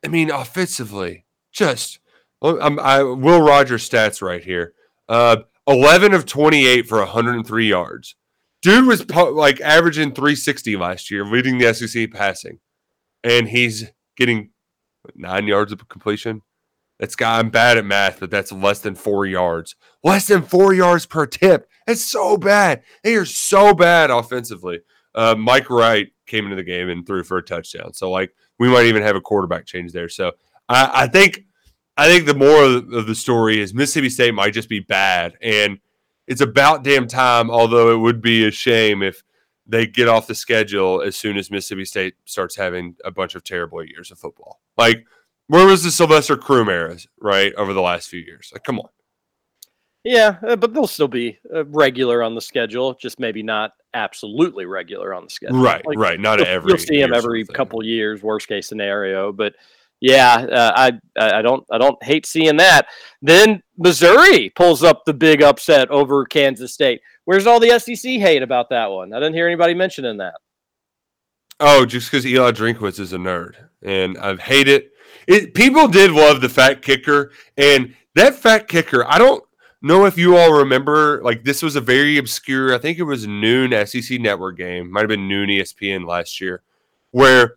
I mean, offensively, just I'm, I Will Rogers stats right here. Uh, 11 of 28 for 103 yards. Dude was like averaging 360 last year, leading the SEC passing, and he's getting nine yards of completion. That's guy. I'm bad at math, but that's less than four yards. Less than four yards per tip. That's so bad. They are so bad offensively. Uh, Mike Wright came into the game and threw for a touchdown. So like we might even have a quarterback change there. So I, I think I think the moral of the- story is Mississippi State might just be bad, and it's about damn time. Although it would be a shame if they get off the schedule as soon as Mississippi State starts having a bunch of terrible years of football. Like where was the Sylvester Croom era, right, over the last few years? Like, come on. Yeah, uh, but they'll still be uh, regular on the schedule, just maybe not absolutely regular on the schedule. Right, right. Not you'll, every You'll see sort every couple years, worst case scenario. But yeah, uh, I I I don't I don't hate seeing that. Then Missouri pulls up the big upset over Kansas State. Where's all the SEC hate about that one? I didn't hear anybody mentioning that. Oh, just because Eli Drinkwitz is a nerd, and I've hated it. People did love the fat kicker, and that fat kicker. I don't know if you all remember. Like this was a very obscure. I think it was noon SEC Network game. Might have been noon ESPN last year, where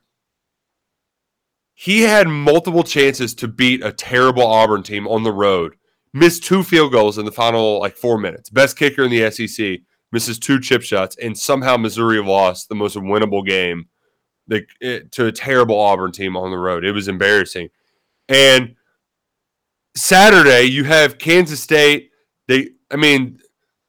he had multiple chances to beat a terrible Auburn team on the road. Missed two field goals in the final like four minutes. Best kicker in the SEC misses two chip shots, and somehow Missouri lost the most winnable game it, to a terrible Auburn team on the road. It was embarrassing. And Saturday, you have Kansas State. They, I mean,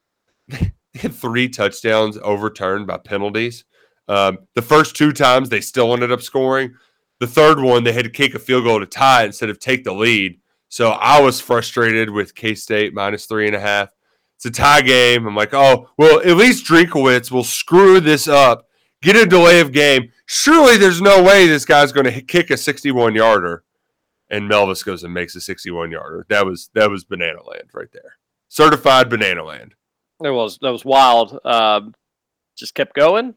they had three touchdowns overturned by penalties. Um, the first two times they still ended up scoring. The third one, they had to kick a field goal to tie instead of take the lead. So I was frustrated with K State minus three and a half. It's a tie game. I'm like, oh, well, at least Drinkowitz will screw this up, get a delay of game. Surely there's no way this guy's going to kick a 61 yarder. And Mevis goes and makes a 61 yarder. That was that was banana land right there. Certified banana land. It was that was wild. Um, just kept going,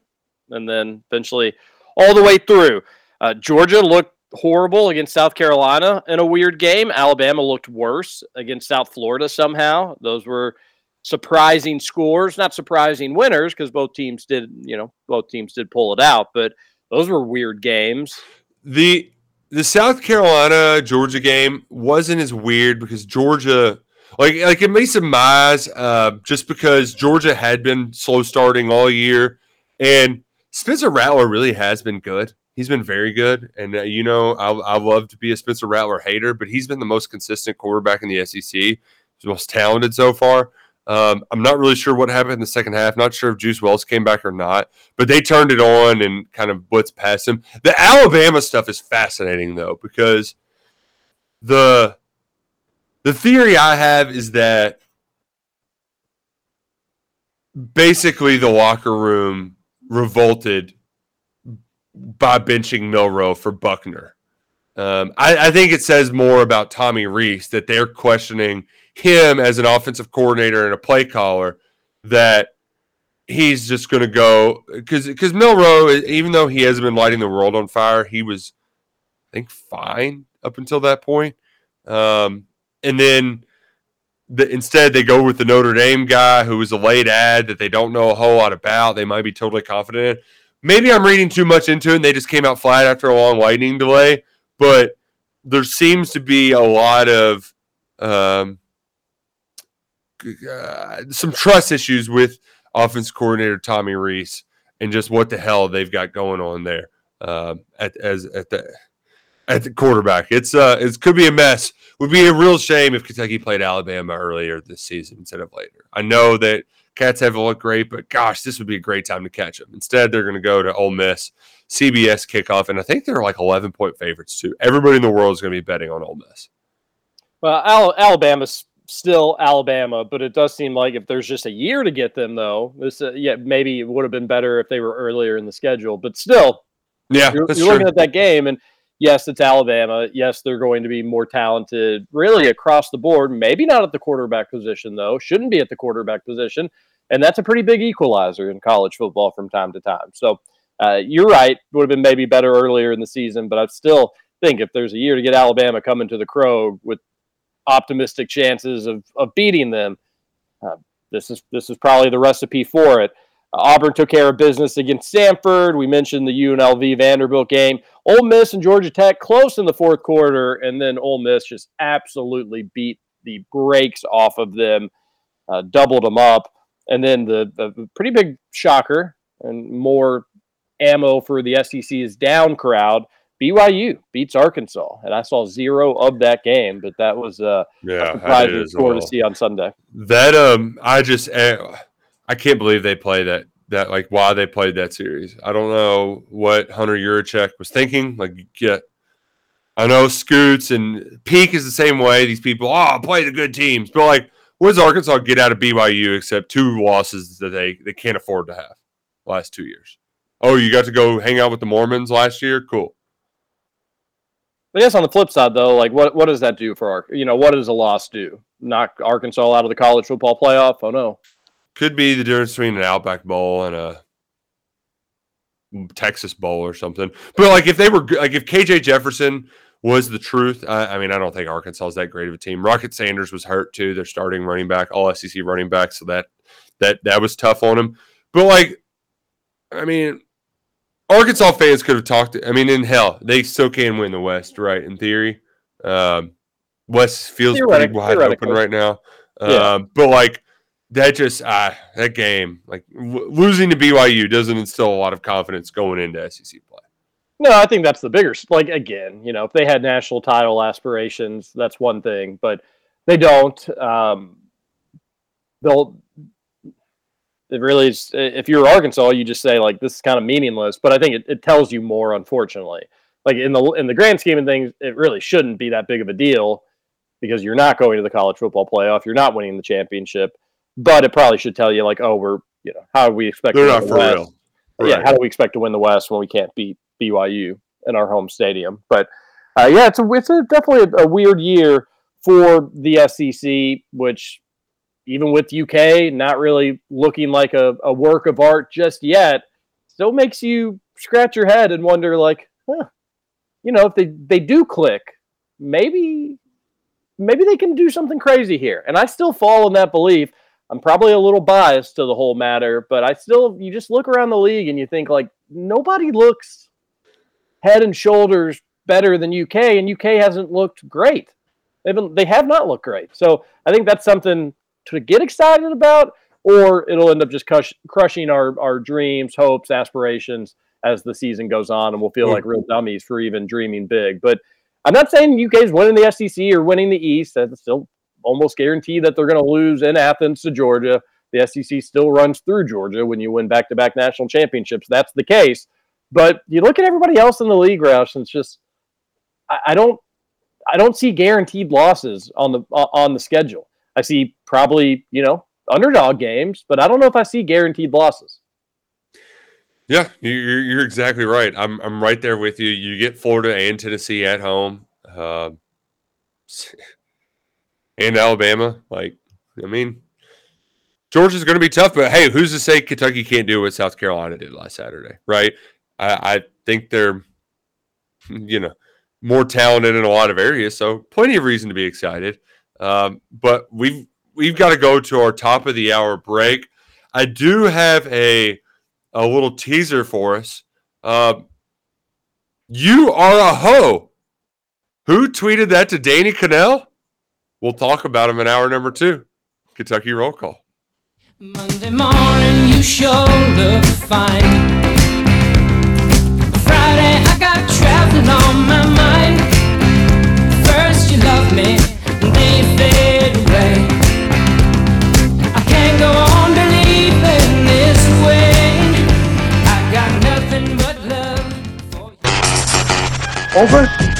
and then eventually all the way through. Uh, Georgia looked horrible against South Carolina in a weird game. Alabama looked worse against South Florida somehow. Those were surprising scores, not surprising winners because both teams did, you know, both teams did pull it out, but those were weird games. The the South Carolina Georgia game wasn't as weird because Georgia like like it made some eyes uh, just because Georgia had been slow starting all year and Spencer Rattler really has been good. He's been very good, and uh, you know I I love to be a Spencer Rattler hater, but he's been the most consistent quarterback in the SEC. He's the most talented so far. Um, I'm not really sure what happened in the second half. Not sure if Juice Wells came back or not, but they turned it on and kind of blitzed past him. The Alabama stuff is fascinating though because the the theory I have is that basically the locker room revolted by benching Milroe for Buchner. Um, I, I think it says more about Tommy Rees that they're questioning him as an offensive coordinator and a play caller that he's just going to go because because Milroe, even though he hasn't been lighting the world on fire, he was I think fine up until that point. Um, and then the, instead they go with the Notre Dame guy who was a late ad that they don't know a whole lot about. They might be totally confident. in. Maybe I'm reading too much into it. and They just came out flat after a long lightning delay, but there seems to be a lot of um, uh, some trust issues with offense coordinator Tommy Rees and just what the hell they've got going on there um, at as at the at the quarterback. It's uh it could be a mess. Would be a real shame if Kentucky played Alabama earlier this season instead of later. I know that Cats haven't looked great, but gosh, this would be a great time to catch them. Instead, they're going to go to Ole Miss, CBS kickoff, and I think they're like 11 point favorites too. Everybody in the world is going to be betting on Ole Miss. Well, Al- Alabama's still Alabama, but it does seem like if there's just a year to get them, though, this uh, yeah maybe it would have been better if they were earlier in the schedule. But still, Yeah, you're, you're looking at that game, and yes, it's Alabama. Yes, they're going to be more talented, really across the board. Maybe not at the quarterback position, though. Shouldn't be at the quarterback position, and that's a pretty big equalizer in college football from time to time. So uh, you're right; would have been maybe better earlier in the season, but I still think if there's a year to get Alabama coming to the Crow with optimistic chances of, of beating them, uh, this is this is probably the recipe for it. Auburn took care of business against Stanford. We mentioned the UNLV Vanderbilt game. Ole Miss and Georgia Tech close in the fourth quarter, and then Ole Miss just absolutely beat the brakes off of them, uh, doubled them up, and then the, the pretty big shocker and more ammo for the SEC's down crowd. BYU beats Arkansas, and I saw zero of that game, but that was uh, Yeah, a surprising score well. to see on Sunday. That um, I just eh, I can't believe they play that that like why they played that series. I don't know what Hunter Yurachek was thinking. Like, yeah, I know Scoots and Peak is the same way. These people, oh, play the good teams, but like, what does Arkansas get out of BYU except two losses that they they can't afford to have? last two years. Oh, you got to go hang out with the Mormons last year? Cool. I guess on the flip side, though, like what what does that do for our? You know, what does a loss do? Knock Arkansas out of the college football playoff? Oh no. Could be the difference between an Outback Bowl and a Texas Bowl or something. But like if they were like if KJ Jefferson was the truth, I, I mean I don't think Arkansas is that great of a team. Rocket Sanders was hurt too. They're starting running back, all SEC running back, so that that that was tough on him. But like, I mean, Arkansas fans could have talked. I mean, in hell, they still can win the West, right? In theory, um, West feels pretty wide open right now. Yeah. Um, but like that just ah that game like w- losing to BYU doesn't instill a lot of confidence going into SEC play. No, I think that's the bigger. Like again, you know, if they had national title aspirations, that's one thing, but they don't. Um, they'll. It really is. If you're Arkansas, you just say like this is kind of meaningless. But I think it, it tells you more, unfortunately. Like in the in the grand scheme of things, it really shouldn't be that big of a deal because you're not going to the college football playoff, you're not winning the championship. But it probably should tell you like, oh, we're you know, how do we expect They're to win not the for West? real. Yeah, Right. how do we expect to win the West when we can't beat BYU in our home stadium? But uh, yeah, it's a, it's a, definitely a, a weird year for the SEC, which even with UK not really looking like a, a work of art just yet, still makes you scratch your head and wonder like, huh, you know, if they, they do click, maybe maybe they can do something crazy here. And I still fall in that belief. I'm probably a little biased to the whole matter, but I still you just look around the league and you think like nobody looks head and shoulders better than UK, and UK hasn't looked great. They've been, they have not looked great. So I think that's something to get excited about, or it'll end up just crush, crushing our our dreams, hopes, aspirations as the season goes on, and we'll feel Hmm. like real dummies for even dreaming big. But I'm not saying UK is winning the SEC or winning the East. That's still almost guaranteed that they're going to lose in Athens to Georgia. The SEC still runs through Georgia when you win back-to-back national championships. That's the case. But you look at everybody else in the league, Roush, and it's just I, I don't I don't see guaranteed losses on the on the schedule. I see probably you know underdog games, but I don't know if I see guaranteed losses. Yeah, you- you're, you're exactly right. I'm I'm right there with you. You get Florida and Tennessee at home, uh, and Alabama. Like, I mean, Georgia's going to be tough, but hey, who's to say Kentucky can't do what South Carolina did last Saturday, right? I, I think they're, you know, more talented in a lot of areas, so plenty of reason to be excited. Um, but we've we've got to go to our top of the hour break. I do have a a little teaser for us. Um, you are a hoe. Who tweeted that to Danny Kanell? We'll talk about them in hour number two. Kentucky roll call. Monday morning, you sure look fine. Friday, I got traveling on my mind. First, you love me, then you fade away. I can't go on believing this way. I got nothing but love. Over?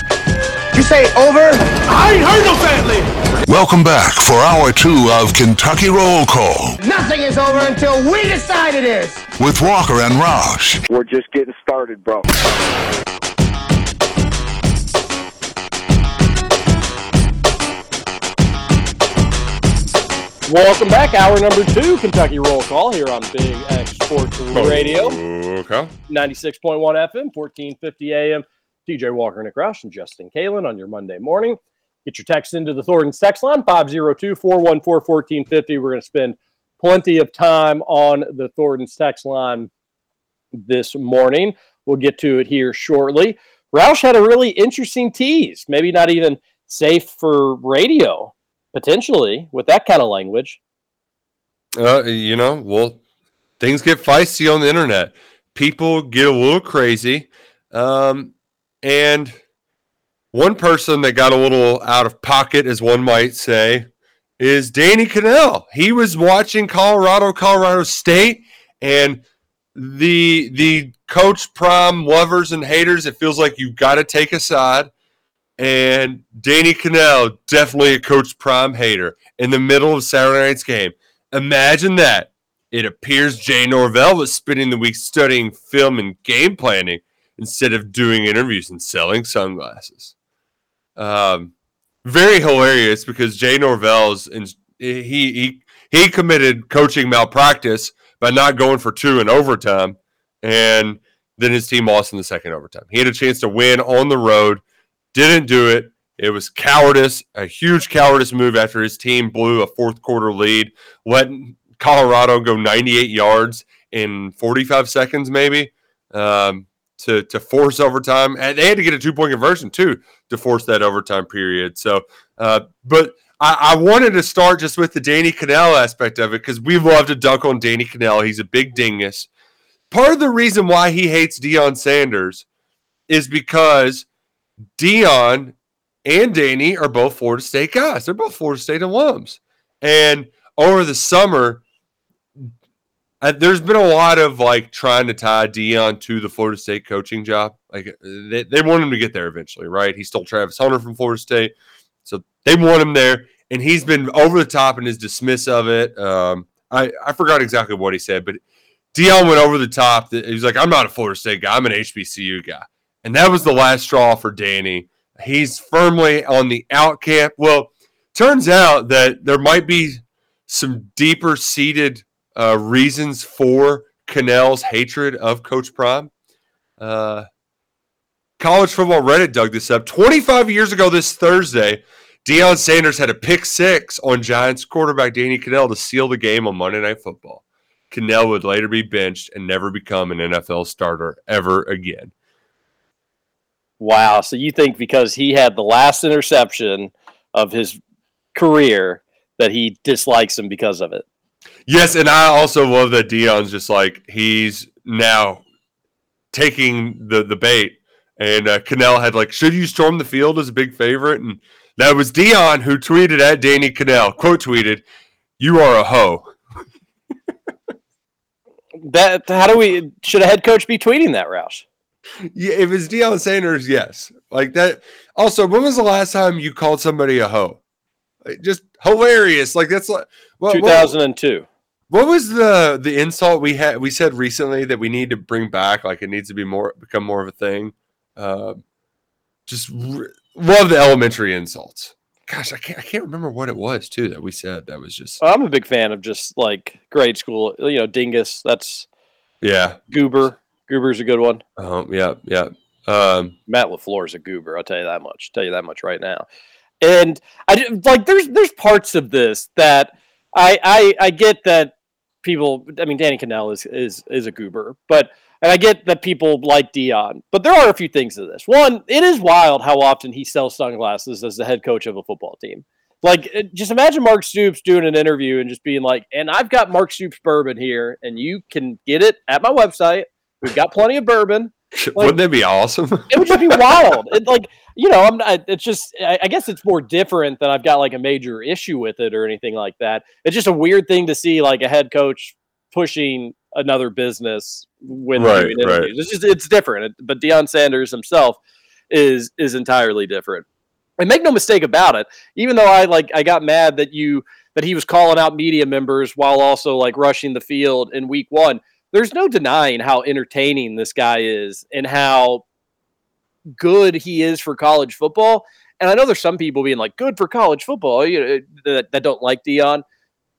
You say over? I ain't heard no family. Welcome back for hour two of Kentucky Roll Call Nothing is over until we decide it is. with Walker and Roush. We're just getting started, bro. Welcome back, hour number two, Kentucky Roll Call here on Big X Sports oh, Radio, Okay. 96.1 FM, 1450 AM. TJ Walker, Nick Roush, and Justin Kalen on your Monday morning. Get your text into the Thornton text line, 502 414 1450. We're going to spend plenty of time on the Thornton text line this morning. We'll get to it here shortly. Roush had a really interesting tease, maybe not even safe for radio, potentially, with that kind of language. Uh, you know, well, things get feisty on the internet. People get a little crazy. Um, and one person that got a little out of pocket, as one might say, is Danny Kanell. He was watching Colorado, Colorado State, and the the coach prime lovers and haters. It feels like you've got to take a side. And Danny Kanell, definitely a coach prime hater in the middle of Saturday night's game. Imagine that. It appears Jay Norvell was spending the week studying film and game planning instead of doing interviews and selling sunglasses. Um, very hilarious because Jay Norvell's in, he he he committed coaching malpractice by not going for two in overtime, and then his team lost in the second overtime. He had a chance to win on the road, didn't do it. It was cowardice, a huge cowardice move after his team blew a fourth quarter lead, let Colorado go 98 yards in 45 seconds, maybe, um, to, to force overtime. And they had to get a two point conversion, too, to force that overtime period. So, uh, but I, I, wanted to start just with the Danny Kanell aspect of it because we love to dunk on Danny Kanell. He's a big dingus. Part of the reason why he hates Deion Sanders is because Deion and Danny are both Florida State guys. They're both Florida State alums. And over the summer, uh, there's been a lot of like trying to tie Deion to the Florida State coaching job. Like they, they want him to get there eventually, right? He stole Travis Hunter from Florida State. So they want him there. And he's been over the top in his dismiss of it. Um, I, I forgot exactly what he said, but Deion went over the top. He was like, I'm not a Florida State guy. I'm an HBCU guy. And that was the last straw for Danny. He's firmly on the out camp. Well, turns out that there might be some deeper seated uh, reasons for Kanell's hatred of Coach Prime. Uh, college football Reddit dug this up. 25 years ago this Thursday, Deion Sanders had a pick six on Giants quarterback Danny Kanell to seal the game on Monday Night Football. Kanell would later be benched and never become an NFL starter ever again. Wow. So you think because he had the last interception of his career that he dislikes him because of it? Yes, and I also love that Deion's just like he's now taking the the bait, and uh, Kanell had like, should you storm the field as a big favorite, and that was Deion who tweeted at Danny Kanell, quote tweeted, "You are a hoe." that how do we should a head coach be tweeting that, Roush? Yeah, if it's Deion Sanders, yes. Like that. Also, when was the last time you called somebody a hoe? Like, just hilarious. Like that's like well, 2002. What, what was the the insult we had? We said recently that we need to bring back. Like it needs to be more become more of a thing. Uh, just re- love the elementary insults. Gosh, I can't I can't remember what it was too that we said. That was just. I'm a big fan of just like grade school. You know, dingus. That's yeah. Goober. Goober's a good one. Um, yeah, yeah. Um, Matt Lafleur is a goober. I'll tell you that much. Tell you that much right now. And I like there's there's parts of this that I I, I get that people. I mean, Danny Kanell is is is a goober, but and I get that people like Deion, but there are a few things to this. One, it is wild how often he sells sunglasses as the head coach of a football team. Like, uh, just imagine Mark Stoops doing an interview and just being like, "And I've got Mark Stoops bourbon here, and you can get it at my website." We've got plenty of bourbon. Like, Wouldn't that be awesome? it would just be wild. It, like you know, I'm. Not, it's just. I, I, guess it's more different than I've got like a major issue with it or anything like that. It's just a weird thing to see like a head coach pushing another business when right. Right. It's just it's different. But Deion Sanders himself is is entirely different. And make no mistake about it. Even though I like I got mad that you that he was calling out media members while also like rushing the field in week one there's no denying how entertaining this guy is and how good he is for college football. And I know there's some people being like, good for college football you know, that, that don't like Deion.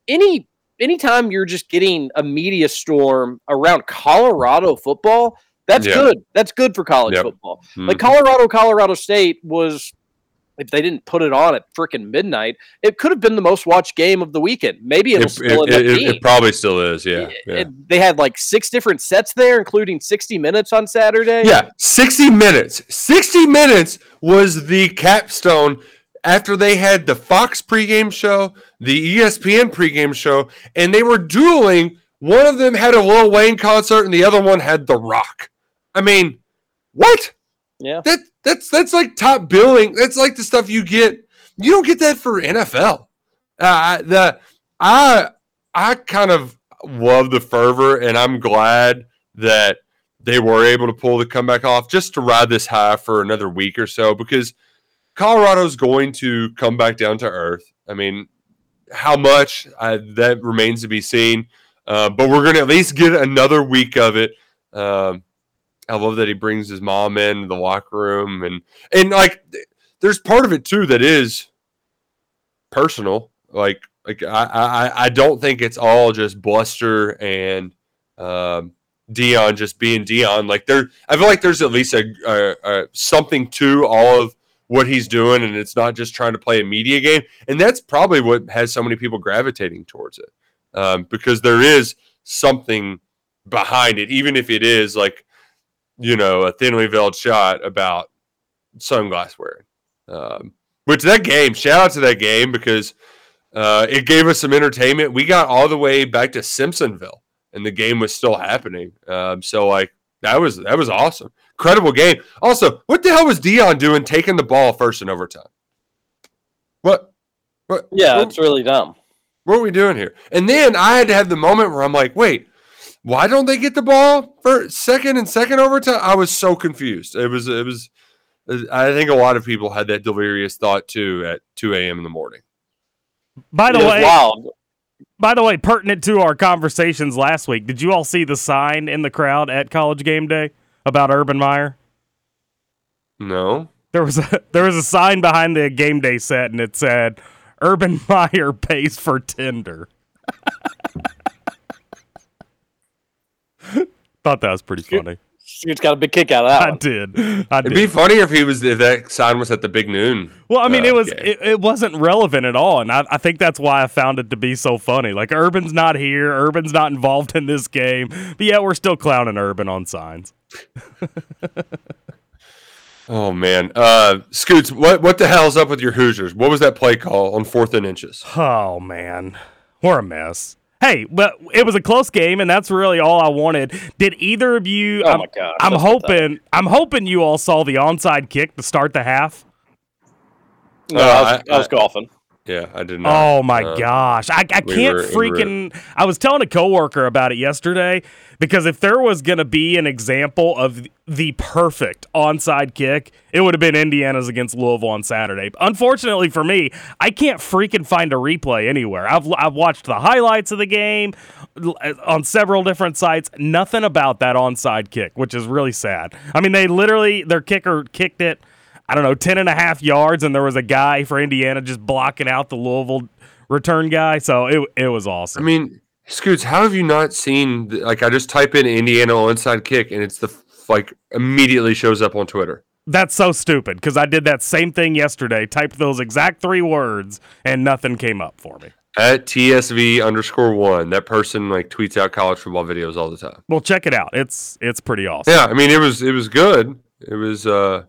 Any anytime you're just getting a media storm around Colorado football, that's yeah. good. That's good for college yep. football. Mm-hmm. Like Colorado, Colorado State was if they didn't put it on at freaking midnight, it could have been the most watched game of the weekend. Maybe it'll it, still it, it, it, probably still is. Yeah, yeah. they had like six different sets there, including 60 minutes on Saturday. Yeah, 60 minutes. 60 minutes was the capstone after they had the Fox pregame show, the ESPN pregame show, and they were dueling. One of them had a Lil Wayne concert, and the other one had The Rock. I mean, what? Yeah. That that's that's like top billing. That's like the stuff you get. You don't get that for NFL. Uh, the I I kind of love the fervor, and I'm glad that they were able to pull the comeback off just to ride this high for another week or so because Colorado's going to come back down to earth. I mean, how much uh, that remains to be seen. Uh, but we're gonna at least get another week of it. Um, I love that he brings his mom in the locker room, and and like there's part of it too that is personal. Like like I I, I don't think it's all just bluster and um, Deion just being Deion. Like there, I feel like there's at least a, a, a something to all of what he's doing, and it's not just trying to play a media game. And that's probably what has so many people gravitating towards it, um, because there is something behind it, even if it is like you know a thinly veiled shot about sunglass wearing. Um, which that game, shout out to that game because uh, it gave us some entertainment. We got all the way back to Simpsonville, and the game was still happening. Um, so like that was that was awesome, incredible game. Also, what the hell was Deion doing taking the ball first in overtime? What? What? Yeah, what, it's really dumb. what are we doing here? And then I had to have the moment where I'm like, wait, why don't they get the ball for second and second overtime? I was so confused. It was it was. I think a lot of people had that delirious thought too at 2 a.m. in the morning. By the way, wild. by the way, pertinent to our conversations last week, did you all see the sign in the crowd at College Game Day about Urban Meyer? No. There was a there was a sign behind the game day set, and it said, "Urban Meyer pays for Tinder." Thought that was pretty funny. Scoot's got a big kick out of that I one. did. I It'd did. be funny if he was if that sign was at the big noon. Well, I mean, uh, it was it, it wasn't relevant at all, and I, I think that's why I found it to be so funny. Like Urban's not here, Urban's not involved in this game, but yet we're still clowning Urban on signs. Oh man, uh, Scoots, what what the hell's up with your Hoosiers? What was that play call on fourth and inches? Oh man, we're a mess. Hey, but it was a close game, and that's really all I wanted. Did either of you? Oh I'm, my gosh, I'm that's hoping. I'm hoping you all saw the onside kick to start the half. No, Uh, I, was, I- I was golfing. Yeah, I did not. Know. Oh my Uh, gosh. I, I can't we freaking I was telling a coworker about it yesterday because if there was going to be an example of the perfect onside kick, it would have been Indiana's against Louisville on Saturday. Unfortunately for me, I can't freaking find a replay anywhere. I've I've watched the highlights of the game on several different sites, nothing about that onside kick, which is really sad. I mean, they literally their kicker kicked it I don't know, 10 and a half yards, and there was a guy for Indiana just blocking out the Louisville return guy. So it, it was awesome. I mean, Scoots, how have you not seen? Like, I just type in Indiana onside kick, and it's the like immediately shows up on Twitter. That's so stupid because I did that same thing yesterday, typed those exact three words, and nothing came up for me. At TSV underscore one, that person like tweets out college football videos all the time. Well, check it out. It's it's pretty awesome. Yeah, I mean, it was it was good. It was uh,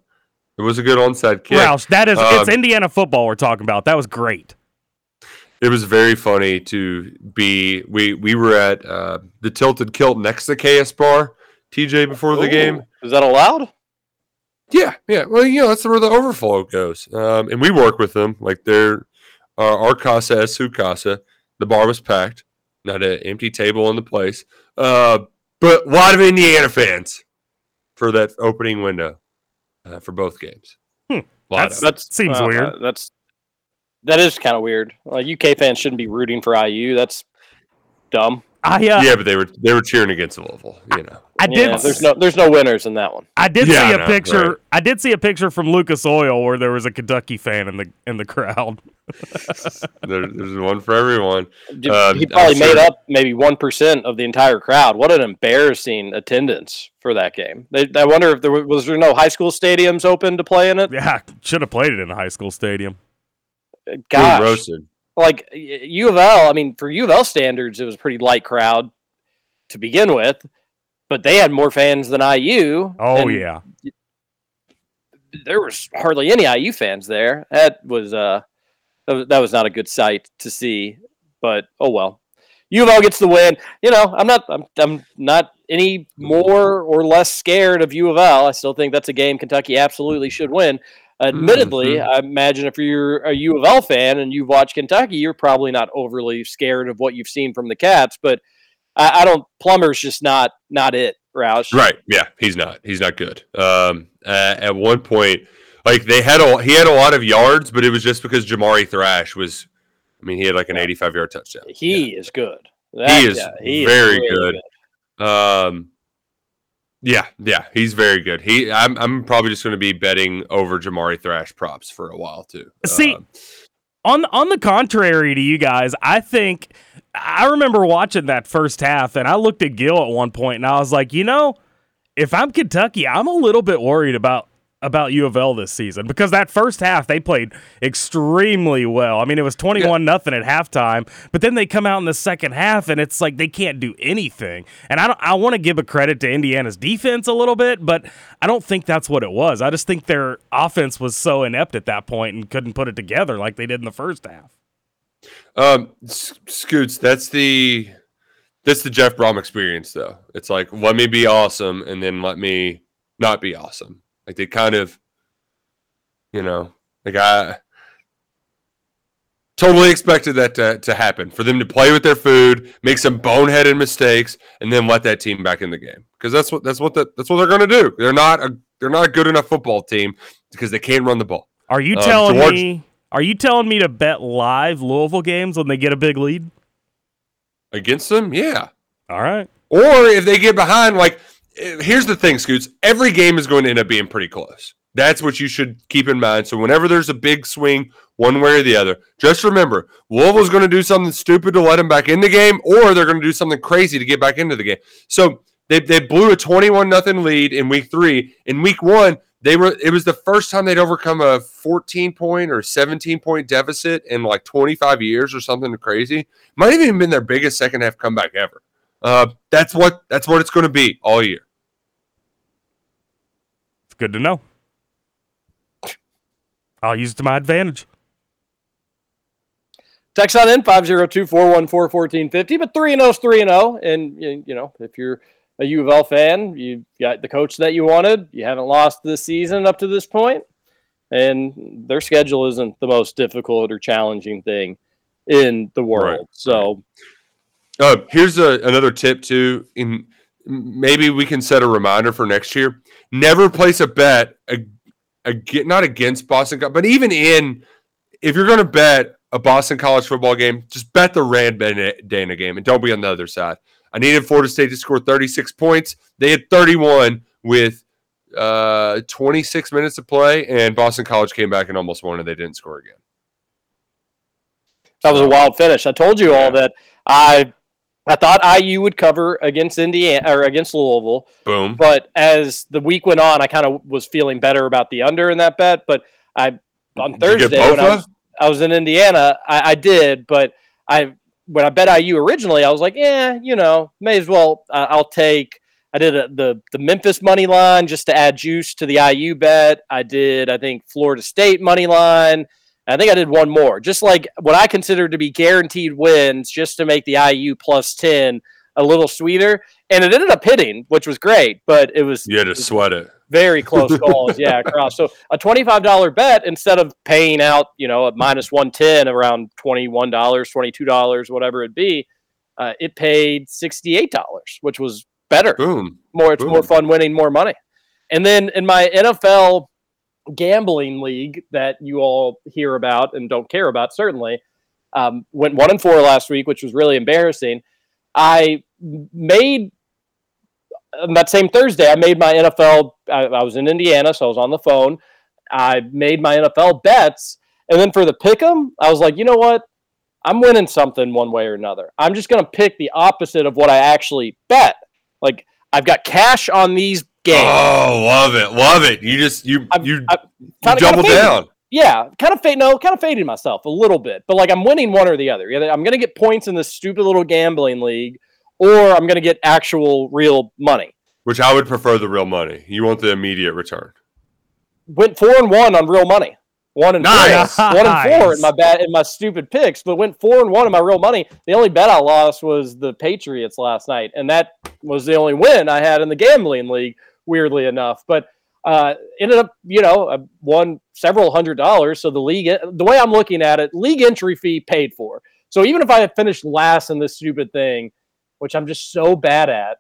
it was a good onside kick. Roush, that is it's Um, Indiana football we're talking about. That was great. it was very funny to be we we were at uh, the tilted kilt next to KS bar TJ before the Ooh, game. Is that allowed? Yeah, yeah. Well, you know that's where the overflow goes, um, and we work with them. Like they're uh, our casa es su casa. The bar was packed, not an empty table in the place, uh, but a lot of Indiana fans for that opening window uh, for both games. Hmm. Lot That's- of- That's Seems uh, weird. uh, That's that is kind of weird. Like UK fans shouldn't be rooting for IU. That's dumb. I uh, yeah, but they were they were cheering against Louisville. You know, I did Yeah, there's no there's no winners in that one. I did Yeah, see I a know, picture. right. I did see a picture from Lucas Oil where there was a Kentucky fan in the in the crowd. there, there's one for everyone. Dude, Um, he I'm probably made up maybe one percent of the entire crowd. What an embarrassing attendance for that game. They, I wonder if there was, was there no high school stadiums open to play in it. Yeah, should have played it in a high school stadium. Being Gosh, roasted. like y- U of L. I mean, for U of L standards, it was a pretty light crowd to begin with, but they had more fans than IU. Oh yeah. there was hardly any IU fans there. That was uh, that was, not a good sight to see. But oh well. U of L gets the win. You know, I'm not I'm, I'm not any more or less scared of U of L. I still think that's a game Kentucky absolutely should win. Admittedly, I imagine if you're a U of L fan and you've watched Kentucky, you're probably not overly scared of what you've seen from the Cats. But I, I don't. Plummer's just not not it. Roush. Right. Yeah, he's not. He's not good. Um, uh, at one point, like they had a he had a lot of yards, but it was just because Jamari Thrash was. I mean, he had like an 85 yard touchdown. He is good. That- he is yeah, he is very really good. Um, yeah, yeah, he's very good. He, I'm, I'm probably just going to be betting over Jamari Thrash props for a while too. See, Um, on on the contrary to you guys, I think I remember watching that first half, and I looked at Gil at one point, and I was like, you know, if I'm Kentucky, I'm a little bit worried about about U of L this season because that first half they played extremely well. I mean, it was twenty one nothing at halftime, but then they come out in the second half, and it's like they can't do anything. And I don't, I want to give a credit to Indiana's defense a little bit, but I don't think that's what it was. I just think their offense was so inept at that point and couldn't put it together like they did in the first half. Um, Scoots, that's the that's the Jeff Brohm experience, though. It's like let me be awesome, and then let me not be awesome. Like they kind of, you know, like I totally expected that to, to happen for them to play with their food, make some boneheaded mistakes, and then let that team back in the game because that's what that's what the, that's what they're going to do. They're not a they're not a good enough football team because they can't run the ball. Are you Um, telling me? Are you telling me to bet live Louisville games when they get a big lead? against them? Yeah. All right. Or if they get behind, like, eh, here's the thing, Scoots. Every game is going to end up being pretty close. That's what you should keep in mind. So whenever there's a big swing, one way or the other, just remember Louisville's going to do something stupid to let them back in the game, or they're going to do something crazy to get back into the game. So they, they blew a 21 nothing lead in week three. In week one, they were it was the first time they'd overcome a 14 point or 17 point deficit in like 25 years or something crazy. Might have even been their biggest second half comeback ever. Uh, that's what that's what it's going to be all year. It's good to know. I'll use it to my advantage. Text on in 502-414-1450, but 3 and 0 is 3 and 0 and you you know, if you're a U of L fan, you got the coach that you wanted. You haven't lost this season up to this point, and their schedule isn't the most difficult or challenging thing in the world. Right. So, Uh, here's a, another tip too. In maybe we can set a reminder for next year. Never place a bet, ag- ag- not against Boston, but even in if you're going to bet a Boston College football game, just bet the Rand Dana game and don't be on the other side. I needed Florida State to score 36 points. They had 31 with uh, 26 minutes to play, and Boston College came back and almost won, and they didn't score again. that was a wild finish. I told you all that I I thought IU would cover against Indiana or against Louisville. Boom. But as the week went on, I kind of was feeling better about the under in that bet. But I on Did you get Thursday when I was, I was in Indiana, I, I did. But I when I bet IU originally, I was like, yeah, you know, may as well. Uh, I'll take. I did a, the the Memphis money line just to add juice to the IU bet. I did, I think, Florida State money line. I think I did one more, just like what I consider to be guaranteed wins, just to make the IU plus ten a little sweeter. And it ended up hitting, which was great, but it was You had to sweat it. Very close calls. Yeah, across. So a twenty-five dollar bet instead of paying out, you know, at minus one ten, around twenty-one dollars, twenty-two dollars, whatever it be, uh, it paid sixty-eight dollars, which was better. Boom. More, it's more fun winning more money. And then in my NFL gambling league that you all hear about and don't care about, certainly, um, went one and four last week, which was really embarrassing. I made that same Thursday, I made my NFL. I, I was in Indiana, so I was on the phone. I made my NFL bets, and then for the pick 'em, I was like, you know what? I'm winning something one way or another. I'm just gonna pick the opposite of what I actually bet. Like I've got cash on these games. Oh, love it, love it. You just you you, you kinda- double down. Yeah, kind of fade. No, kind of fading myself a little bit, but like I'm winning one or the other. I'm gonna get points in this stupid little gambling league, or I'm gonna get actual real money. Which I would prefer the real money. You want the immediate return. Went four and one on real money. One and Nice. four. One and four in my bad in my stupid picks, but went four and one in my real money. The only bet I lost was the Patriots last night, and that was the only win I had in the gambling league. Weirdly enough, but uh, ended up, you know, I won several hundred dollars. So the league, the way I'm looking at it, league entry fee paid for. So even if I had finished last in this stupid thing, which I'm just so bad at,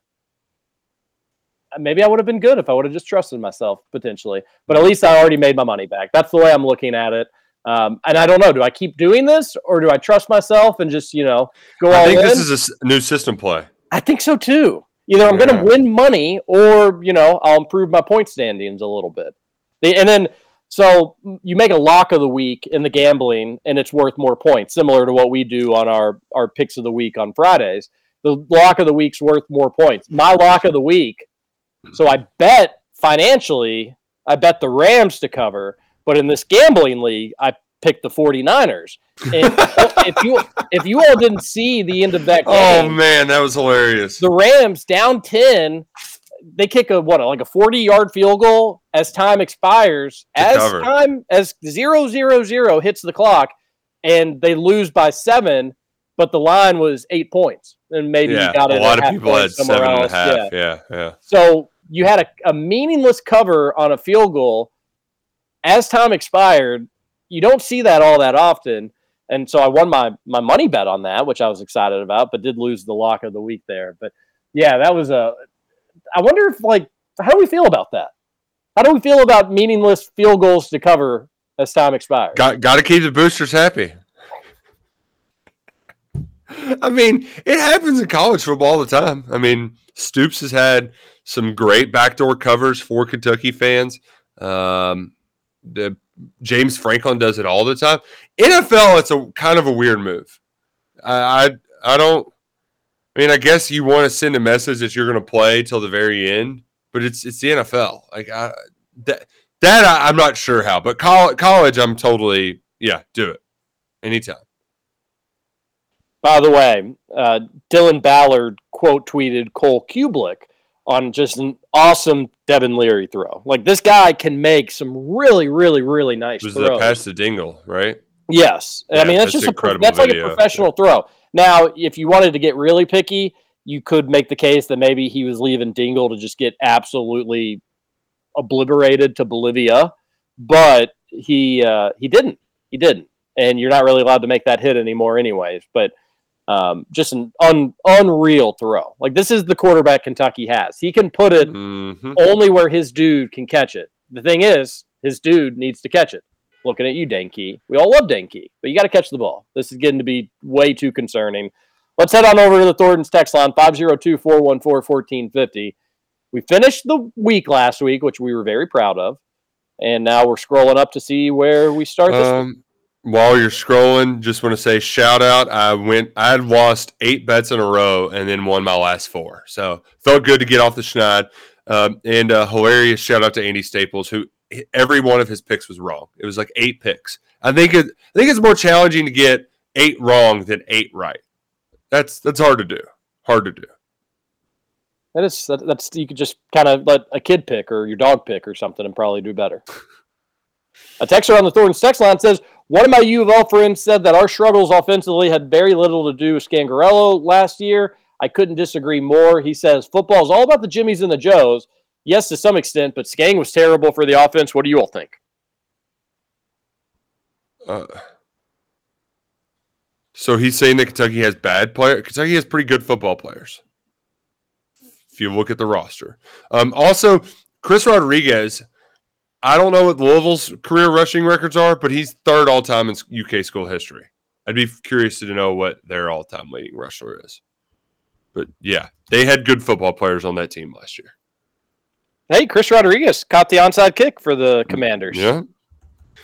maybe I would have been good if I would have just trusted myself potentially. But at least I already made my money back. That's the way I'm looking at it. Um, and I don't know, do I keep doing this or do I trust myself and just you know go out? I all think in? this is a new system play. I think so too. Either I'm going to win money or, you know, I'll improve my point standings a little bit. And then, so you make a lock of the week in the gambling and it's worth more points, similar to what we do on our, our picks of the week on Fridays. The lock of the week's worth more points. My lock of the week, so I bet financially, I bet the Rams to cover, but in this gambling league, I picked the 49ers. And if you if you all didn't see the end of that oh, game, Oh man, that was hilarious. the Rams down 10, they kick a what, like a 40 yard field goal as time expires, To as cover. time as zero zero zero hits the clock, and they lose by seven, but the line was eight points. And maybe yeah, you got it a lot of people had somewhere seven and a else. half. Yeah. Yeah, yeah. So you had a, a meaningless cover on a field goal as time expired. You don't see that all that often. And so I won my my money bet on that, which I was excited about, but did lose the lock of the week there. But yeah, that was a I wonder if like how do we feel about that? How do we feel about meaningless field goals to cover as time expires? Got got to keep the boosters happy. I mean, it happens in college football all the time. I mean, Stoops has had some great backdoor covers for Kentucky fans. Um, the James Franklin does it all the time. NFL, it's a kind of a weird move. I I, I don't. I mean, I guess you want to send a message that you're going to play till the very end, but it's it's the NFL. Like I, that that I, I'm not sure how, but college, college, I'm totally yeah, do it anytime. By the way, uh, Dylan Ballard quote tweeted Cole Kubelik on just an awesome Devin Leary throw. Like this guy can make some really, really, really nice throws. Was throws. the pass to Dingle, right? Yes, Yeah, I mean that's, that's just a that's like a professional throw. Now, if you wanted to get really picky, you could make the case that maybe he was leaving Dingle to just get absolutely obliterated to Bolivia, but he uh, he didn't. He didn't, and you're not really allowed to make that hit anymore, anyways. But um, just an un- unreal throw. Like this is the quarterback Kentucky has. He can put it Mhm. only where his dude can catch it. The thing is, his dude needs to catch it. Looking at you, Dane Key. We all love Dane Key, but you got to catch the ball. This is getting to be way too concerning. Let's head on over to the Thornton's text line 502 414 1450. We finished the week last week, which we were very proud of. And now we're scrolling up to see where we start this week. Um, while you're scrolling, just want to say shout out. I went, I had lost eight bets in a row and then won my last four. So felt good to get off the schneid. Um, and uh, hilarious shout out to Andy Staples, who every one of his picks was wrong. It was like eight picks. I think it, I think it's more challenging to get eight wrong than eight right. That's that's hard to do. Hard to do. That is that, that's you could just kind of let a kid pick or your dog pick or something and probably do better. a texter on the Thornton's text line says, "One of my U of L friends said that our struggles offensively had very little to do with Scangarello last year. I couldn't disagree more. He says football is all about the Jimmies and the Joes. Yes, to some extent, but Skang was terrible for the offense. What do you all think? Uh, so he's saying that Kentucky has bad players. Kentucky has pretty good football players. If you look at the roster, um, also Chris Rodriguez. I don't know what Louisville's career rushing records are, but he's third all time in UK school history. I'd be curious to know what their all time leading rusher is. But yeah, they had good football players on that team last year. Hey, Chris Rodriguez caught the onside kick for the Commanders. Yeah,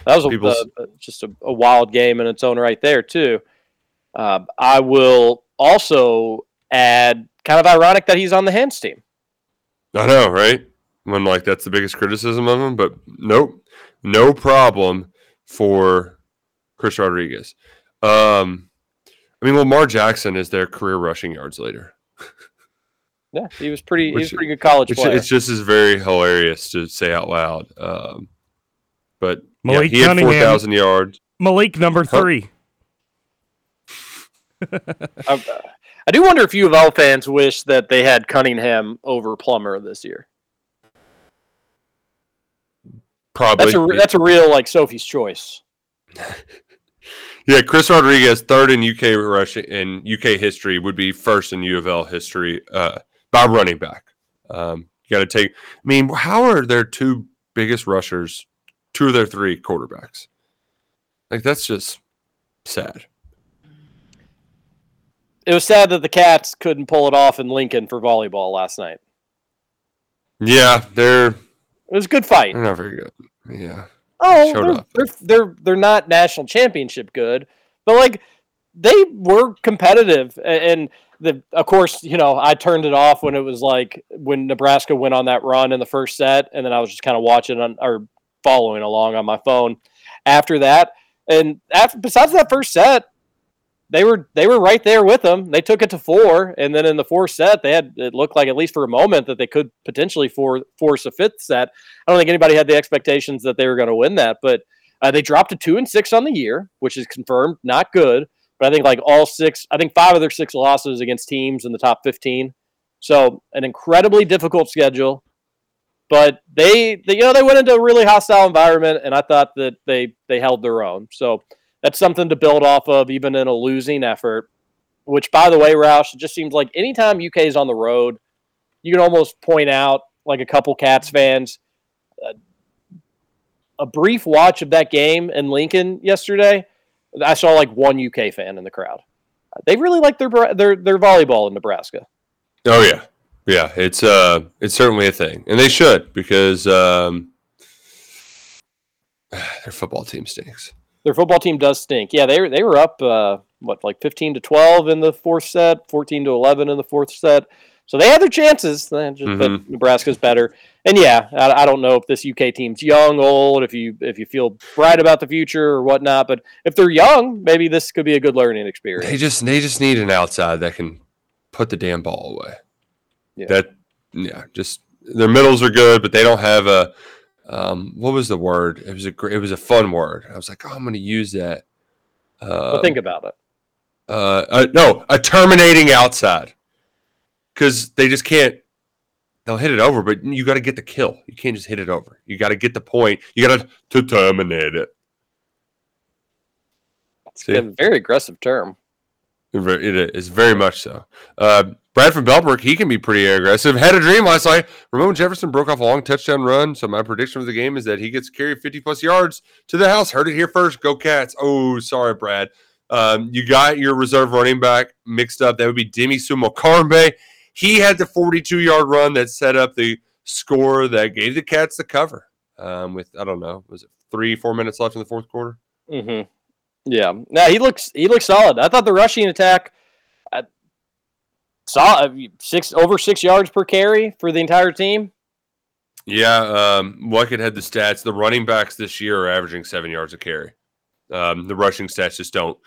That was a, People's- uh, just a, a wild game in its own right there too. Uh, I will also add, kind of ironic that he's on the hands team. I know, right? When like that's the biggest criticism of him, but nope, no problem for Chris Rodriguez. Um, I mean, Lamar Jackson is their career rushing yards leader. Yeah, he was pretty. he was a pretty good college It's, player. it's just is very hilarious to say out loud. Um, but yeah, Malik he had four thousand yards. Malik number three. I, I do wonder if U of L fans wish that they had Cunningham over Plummer this year. Probably. That's a that's a real like Sophie's choice. Yeah, Chris Rodriguez, third in UK rushing in UK history, would be first in U of L history uh, by running back. Um, you got to take. I mean, how are their two biggest rushers, two of their three quarterbacks? Like that's just sad. It was sad that the Cats couldn't pull it off in Lincoln for volleyball last night. Yeah, they're It was a good fight. they're not very good. Yeah. Oh, they're, they're they're they're not national championship good, but like they were competitive, and the of course you know I turned it off when it was like when Nebraska went on that run in the first set, and then I was just kind of watching on or following along on my phone after that, and after besides that first set. They were they were right there with them. They took it to four, and then in the fourth set, they had it looked like at least for a moment that they could potentially for, force a fifth set. I don't think anybody had the expectations that they were going to win that, but uh, they dropped to two and six on the year, which is confirmed, not good. But I think like all six, I think five of their six losses against teams in the top fifteen. So an incredibly difficult schedule. But they, they, you know, they went into a really hostile environment, and I thought that they they held their own. So that's something to build off of, even in a losing effort. Which, by the way, Roush, it just seems like anytime UK is on the road, you can almost point out like a couple Cats fans a brief watch of that game in Lincoln yesterday, I saw like one UK fan in the crowd. They really like their their their volleyball in Nebraska. Oh yeah, yeah. It's uh, it's certainly a thing, and they should because um, their football team stinks. Their football team does stink. Yeah, they were they were up uh, what like fifteen to twelve in the fourth set, fourteen to eleven in the fourth set. So they had their chances, but Mhm. Nebraska's better. And yeah, I, I don't know if this UK team's young, old, if you if you feel bright about the future or whatnot. But if they're young, maybe this could be a good learning experience. They just they just need an outside that can put the damn ball away. Yeah. That yeah, just their middles are good, but they don't have a um, what was the word? It was a it was a fun word. I was like, oh, I'm going to use that. Uh, but think about it. uh, uh, no, a terminating outside because they just can't. They'll hit it over, but you got to get the kill. You can't just hit it over. You got to get the point. You got to terminate it. See? A very aggressive term. It is very much so. Uh, Bradford Belbrook, he can be pretty aggressive. Had a dream last night. Ramon Jefferson broke off a long touchdown run. So my prediction for the game is that he gets carried 50 plus yards to the house. Heard it here first. Go Cats. Oh, sorry, Brad. Um, you got your reserve running back mixed up. That would be Demie Sumo-Karngbaye. He had the 42 yard run that set up the score that gave the Cats the cover. Um, with I don't know, was it three, four minutes left in the fourth quarter? hmm Yeah. Now he looks he looks solid. I thought the rushing attack saw uh, six over six yards per carry for the entire team. Yeah, um, Luckett had the stats. The running backs this year are averaging seven yards a carry. Um, the rushing stats just don't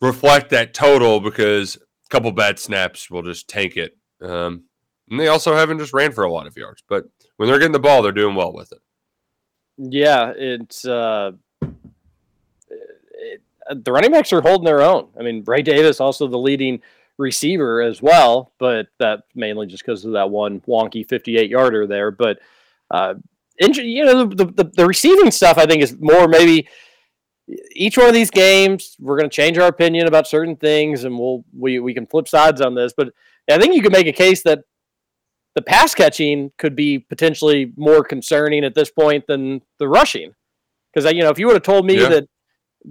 reflect that total because a couple bad snaps will just tank it. Um, and they also haven't just ran for a lot of yards, but when they're getting the ball, they're doing well with it. Yeah, it's uh, it, the running backs are holding their own. I mean, Ray Davis also the leading receiver as well, but that mainly just because of that one wonky 58 yarder there. But uh, you know, the, the the receiving stuff I think is more maybe each one of these games we're going to change our opinion about certain things, and we'll we we can flip sides on this. But I think you could make a case that the pass catching could be potentially more concerning at this point than the rushing. Because you know, if you would have told me Yeah. that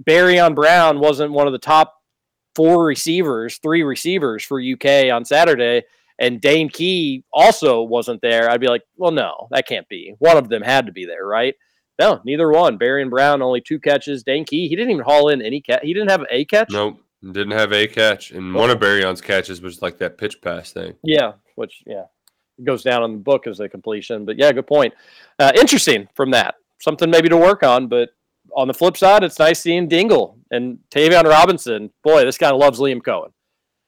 Barion Brown wasn't one of the top four receivers, three receivers for UK on Saturday, and Dane Key also wasn't there, I'd be like, well, no, that can't be. One of them had to be there, right? No, neither one. Barion Brown only two catches. Dane Key, he didn't even haul in any catch. He didn't have a catch. Nope, didn't have a catch, and one of Barion's catches was like that pitch pass thing. Yeah, which yeah goes down in the book as a completion. But yeah, good point. Uh, interesting from that. Something maybe to work on. But on the flip side, it's nice seeing Dingle and Tayvion Robinson. Boy, this guy loves Liam Coen.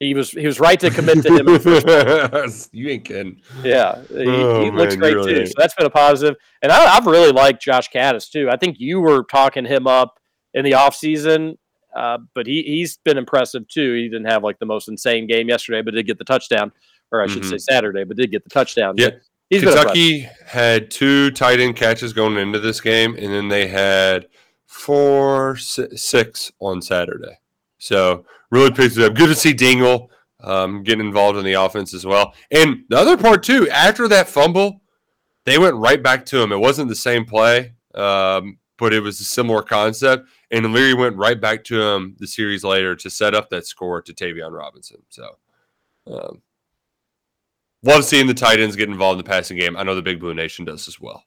He was he was right to commit to him. in the first you ain't kidding. Yeah, he, Oh, he looks man, great really too. ain't. So that's been a positive. And I, I've really liked Josh Kattus too. I think you were talking him up in the offseason, uh, but he, he's been impressive too. He didn't have like the most insane game yesterday, but did get the touchdown, or I should say Mhm. Saturday, but did get the touchdown. Yeah. But he's been impressive. Kentucky had two tight end catches going into this game, and then they had four, six on Saturday. So really picked it up. Good to see Dingle um, getting involved in the offense as well. And the other part too, after that fumble, they went right back to him. It wasn't the same play, um, but it was a similar concept. And Leary went right back to him the series later to set up that score to Tayvion Robinson. So, um, love seeing the tight ends get involved in the passing game. I know the Big Blue Nation does as well.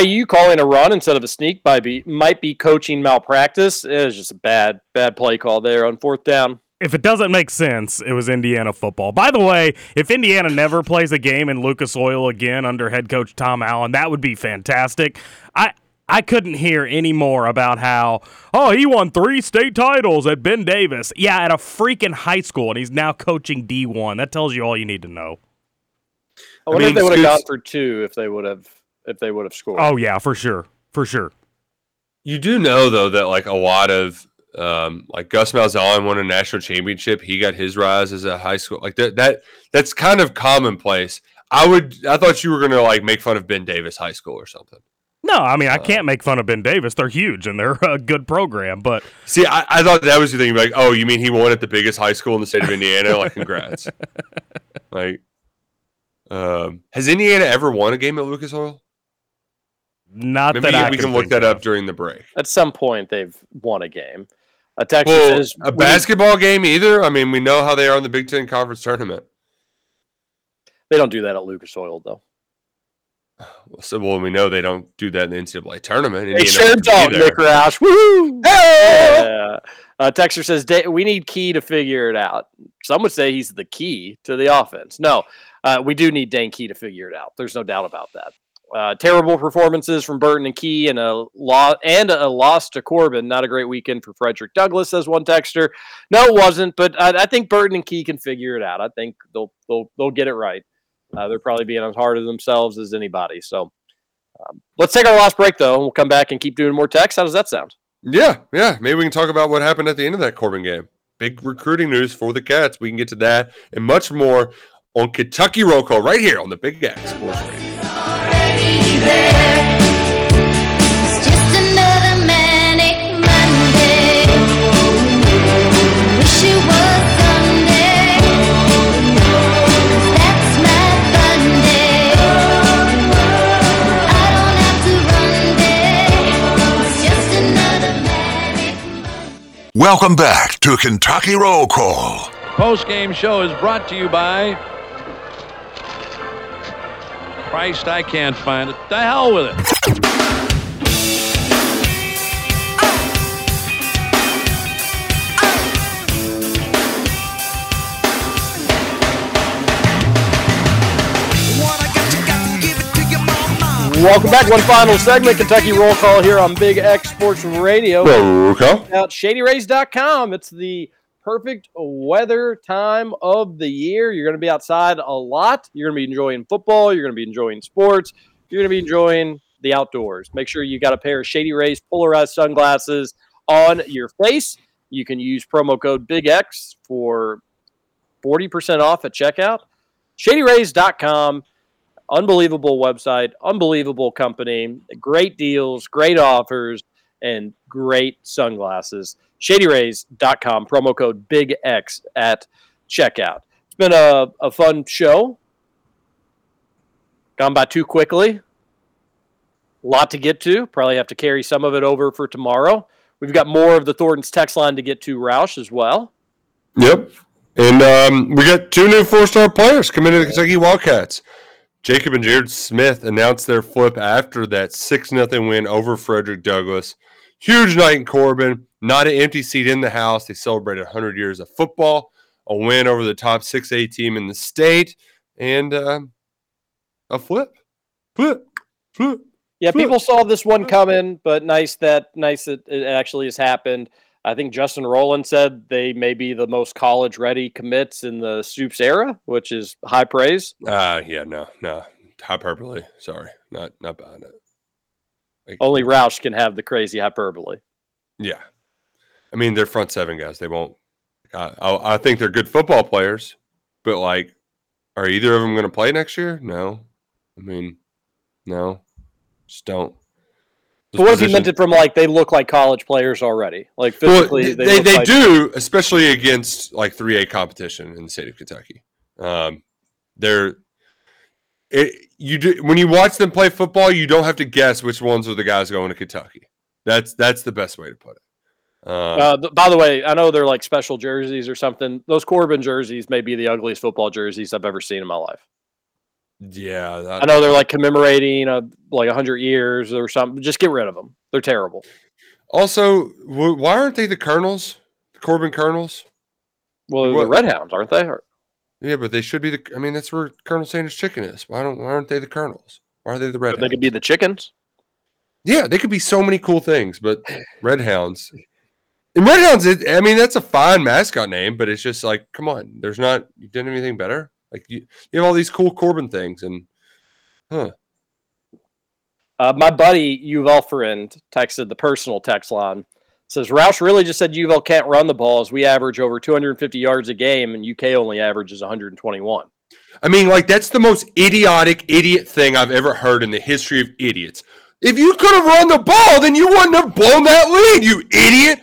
IU calling a run instead of a sneak might be might be coaching malpractice. It was just a bad bad play call there on fourth down. If it doesn't make sense, it was Indiana football. By the way, if Indiana never plays a game in Lucas Oil again under head coach Tom Allen, that would be fantastic. I I couldn't hear any more about how, oh, he won three state titles at Ben Davis. Yeah, at a freaking high school, and he's now coaching D1. That tells you all you need to know. I wonder mean, if they would have Scoots- gone for two if they would have if they would have scored. Oh, yeah, for sure. For sure. You do know though that like a lot of um, like Gus Malzahn won a national championship. He got his rise as a high school like that. That that's kind of commonplace. I would. I thought you were gonna like make fun of Ben Davis High School or something. No, I mean, I can't make fun of Ben Davis. They're huge and they're a good program, but See, I, I thought that was the thing. Like, oh, you mean he won at the biggest high school in the state of Indiana? Like, congrats. like, um, has Indiana ever won a game at Lucas Oil? Not Maybe that we can can look think that of. up during the break. At some point, they've won a game. A Texas Well, is a basketball game either. I mean, we know how they are in the Big Ten Conference tournament. They don't do that at Lucas Oil though. So, well, we know they don't do that in the NCAA tournament. They Indiana sure wouldn't be don't, there. Nick Roush. Woo! Yeah. Uh, Texter says we need Key to figure it out. Some would say he's the key to the offense. No, uh, we do need Dane Key to figure it out. There's no doubt about that. Uh, terrible performances from Burton and Key, and a law and a loss to Corbin. Not a great weekend for Frederick Douglass, says one texter. No, it wasn't. But I, I think Burton and Key can figure it out. I think they'll they'll they'll get it right. Uh, they're probably being as hard on themselves as anybody. So um, let's take our last break though, and we'll come back and keep doing more text. How does that sound? Yeah, yeah. Maybe we can talk about what happened at the end of that Corbin game. Big recruiting news for the Cats. We can get to that and much more on Kentucky Roll Call right here on the Big X Sports Radio. Welcome back to Kentucky Roll Call. Post game show is brought to you by. Christ, I can't find it. The hell with it. Welcome back. One final segment, Kentucky Roll Call here on Big X Sports Radio. Roll Call. Out ShadyRays.com. It's the perfect weather time of the year. You're going to be outside a lot. You're going to be enjoying football. You're going to be enjoying sports. You're going to be enjoying the outdoors. Make sure you got a pair of Shady Rays polarized sunglasses on your face. You can use promo code Big X for 40% off at checkout. ShadyRays.com unbelievable website, unbelievable company, great deals, great offers, and great sunglasses. ShadyRays.com, promo code Big X at checkout. It's been a, a fun show. Gone by too quickly. A lot to get to. Probably have to carry some of it over for tomorrow. We've got more of the Thornton's text line to get to, Roush, as well. Yep. And um, we got two new four star players coming to the Kentucky Wildcats. Jacob and Jared Smith announced their flip after that 6 0 win over Frederick Douglass. Huge night in Corbin. Not an empty seat in the house. They celebrated 100 years of football, a win over the top 6A team in the state, and um, a flip. Flip. Flip. Yeah, Flip. people saw this one coming, but nice that nice that it actually has happened. I think Justin Rowland said they may be the most college ready commits in the Stoops era, which is high praise. Ah, yeah, no, no. Hyperbole. Sorry. Not not buying it. Like, Only Roush can have the crazy hyperbole. Yeah. I mean, they're front seven guys. They won't. I, I, I think they're good football players, but like, are either of them going to play next year? No. I mean, no. Just don't. But what if you meant it from like they look like college players already? Like Well, physically, they they, look they like- do, especially against like 3A competition in the state of Kentucky. Um, they're it, you do when you watch them play football, you don't have to guess which ones are the guys going to Kentucky. That's that's the best way to put it. Uh, Uh, th- by the way, I know they're like special jerseys or something. Those Corbin jerseys may be the ugliest football jerseys I've ever seen in my life. yeah, that, I know they're like commemorating uh like hundred years or something. Just get rid of them. They're terrible. Also, wh- why aren't they the Colonels? The Corbin Colonels? Well, they're the What- Red Hounds, aren't they? Or- Yeah, but they should be the. I mean, that's where Colonel Sanders Chicken is. Why don't? Why aren't they the Colonels? Why are they the Red? They could be the chickens. Yeah, they could be so many cool things, but Red Hounds. And Red Hounds, it, I mean, that's a fine mascot name, but it's just like, come on, there's not. You have anything better. Like you, you have all these cool Corbin things, and huh? Uh, my buddy U of L friend texted the personal text line. Says Roush really just said U of L can't run the ball as we average over 250 yards a game and UK only averages 121. I mean, like that's the most idiotic idiot thing I've ever heard in the history of idiots. If you could have run the ball, then you wouldn't have blown that lead, you idiot.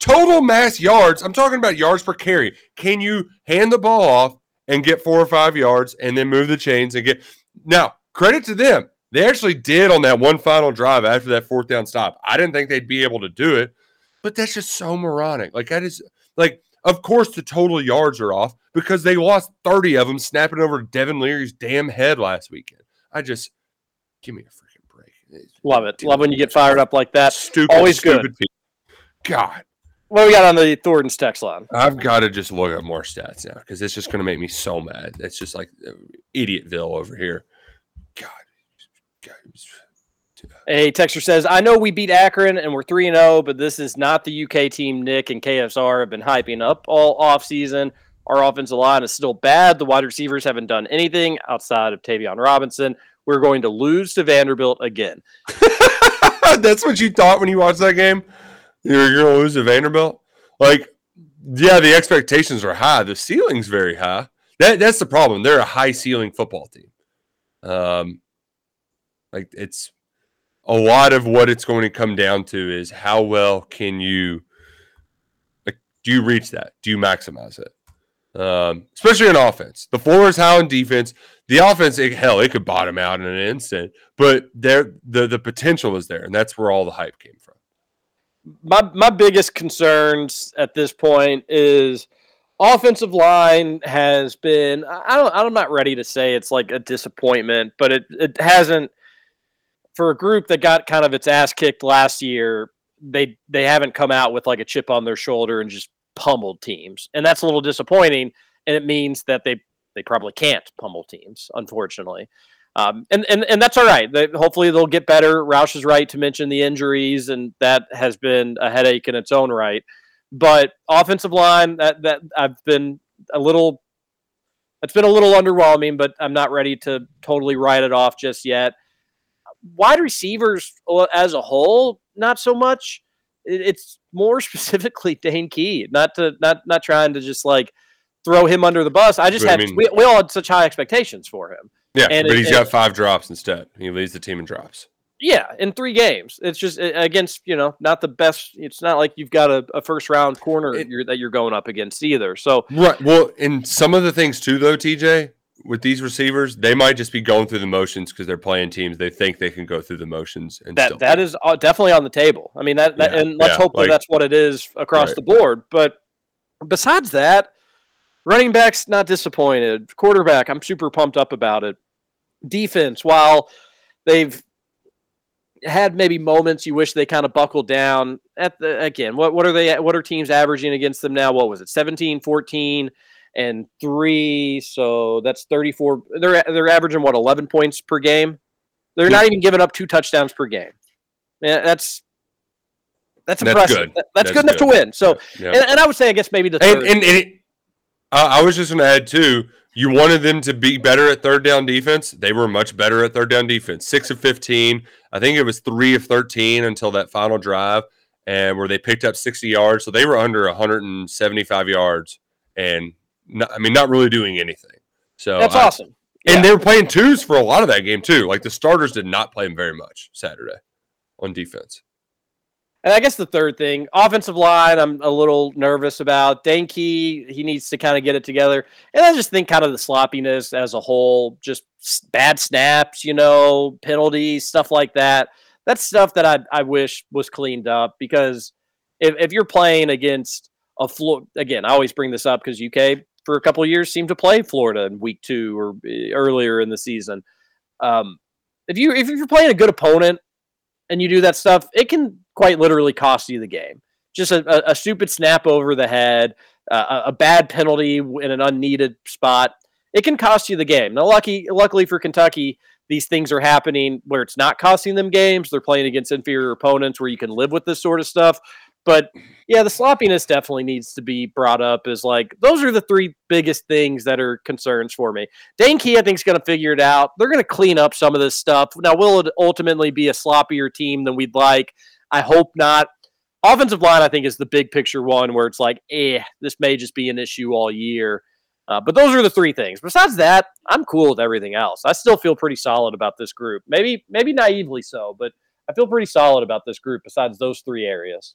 Total mass yards. I'm talking about yards per carry. Can you hand the ball off and get four or five yards and then move the chains and get now credit to them. They actually did on that one final drive after that fourth down stop. I didn't think they'd be able to do it, but that's just so moronic. Like that is like, of course the total yards are off because they lost 30 of them snapping over Devin Leary's damn head last weekend. I just give me a freaking break. Love it. Love when you get fired up like that. stupid, Always stupid good. people. God, What do we got on the Thornton's text line? I've got to just look at more stats now because it's just going to make me so mad. It's just like uh, idiotville over here. God, God. A texter says, I know we beat Akron and we're 3 0, but this is not the UK team Nick and KSR have been hyping up all offseason. Our offensive line is still bad. The wide receivers haven't done anything outside of Tayvion Robinson. We're going to lose to Vanderbilt again. That's what you thought when you watched that game. You're to lose to Vanderbilt. Like, yeah, the expectations are high. The ceiling's very high. That that's the problem. They're a high ceiling football team. Um, like it's a lot of what it's going to come down to is how well can you like do you reach that? Do you maximize it? Um, especially in offense. The floor is high in defense. The offense, it, hell, it could bottom out in an instant, but there the the potential is there, and that's where all the hype came from. My my biggest concerns at this point is offensive line has been I don't I'm not ready to say it's like a disappointment, but it it hasn't for a group that got kind of its ass kicked last year, they they haven't come out with like a chip on their shoulder and just pummeled teams. And that's a little disappointing and it means that they they probably can't pummel teams, unfortunately. Um, and, and and that's all right. They, hopefully they'll get better. Roush is right to mention the injuries, and that has been a headache in its own right. But offensive line, that that I've been a little, it's been a little underwhelming. But I'm not ready to totally write it off just yet. Wide receivers as a whole, not so much. It's more specifically Dane Key. Not to not not trying to just like throw him under the bus. I just But I had mean- we, we all had such high expectations for him. Yeah, And but it- he's got five drops instead. He leads the team in drops. Yeah, in three games. It's just against, you know, not the best. It's not like you've got a, a first round corner you're, that you're going up against either. So, Right. Well, and some of the things too, though, TJ, with these receivers, they might just be going through the motions because they're playing teams. They think they can go through the motions and that still. that is uh, definitely on the table. I mean, that, that Yeah, and let's yeah, hope that like- that's what it is across Right. the board. But besides that, running backs not disappointed. Quarterback, I'm super pumped up about it. Defense, while they've had maybe moments you wish they kind of buckled down at the again what what are they what are teams averaging against them now? What was it 17 14 and 3 so that's 34 they're they're averaging what 11 points per game? They're not even giving up two touchdowns per game. Yeah that's that's That's impressive. good. That's, That's good enough to win. So Yeah. and, and i would say i guess maybe the and third. and, and it, I I was just going to add too. You wanted them to be better at third down defense. They were much better at third down defense. Six of fifteen. I think it was three of thirteen until that final drive, and where they picked up sixty yards. So they were under one hundred and seventy-five yards, and not, I mean, not really doing anything. So that's I- awesome And they were playing twos for a lot of that game too. Like the starters did not play them very much Saturday on defense. And I guess the third thing, offensive line, I'm a little nervous about. Dane Key, he needs to kind of get it together. And I just think kind of the sloppiness as a whole just bad snaps, you know, penalties, stuff like that. That's stuff that I I wish was cleaned up because if if you're playing against a Florida again, I always bring this up because UK for a couple of years seemed to play Florida in week two or eh, earlier in the season. Um, if you if you're playing a good opponent and you do that stuff, it can quite literally cost you the game. Just a, a, a stupid snap over the head, uh, a, bad penalty in an unneeded spot. It can cost you the game. Now, lucky, luckily for Kentucky, these things are happening where it's not costing them games. They're playing against inferior opponents where you can live with this sort of stuff. But yeah, the sloppiness definitely needs to be brought up. As like those are the three biggest things that are concerns for me. Dane Key, I think, is going to figure it out. They're going to clean up some of this stuff. Now, will it ultimately be a sloppier team than we'd like? I hope not. Offensive line, I think, is the big picture one where it's like, eh, this may just be an issue all year. Uh, but those are the three things. Besides that, I'm cool with everything else. I still feel pretty solid about this group. Maybe, maybe naively so, but I feel pretty solid about this group. Besides those three areas.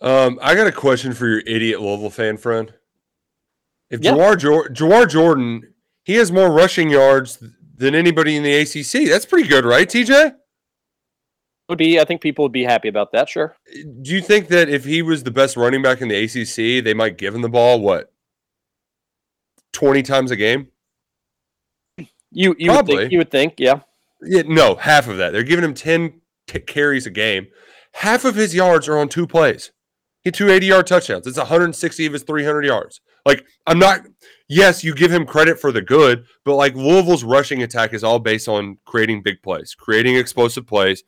Um, I got a question for your idiot Louisville fan friend. If Yeah. Jawhar, Jor- Jawhar Jordan, he has more rushing yards than anybody in the ACC. That's pretty good, right, TJ? Would be, I think people would be happy about that. Sure. Do you think that if he was the best running back in the ACC, they might give him the ball what twenty times a game? You you would think, you would think, yeah. Yeah, no, half of that. They're giving him ten t- carries a game. Half of his yards are on two plays. He had two 80 yard touchdowns. It's 160 of his 300 yards. Like, I'm not, yes, you give him credit for the good, but like Louisville's rushing attack is all based on creating big plays, creating explosive plays.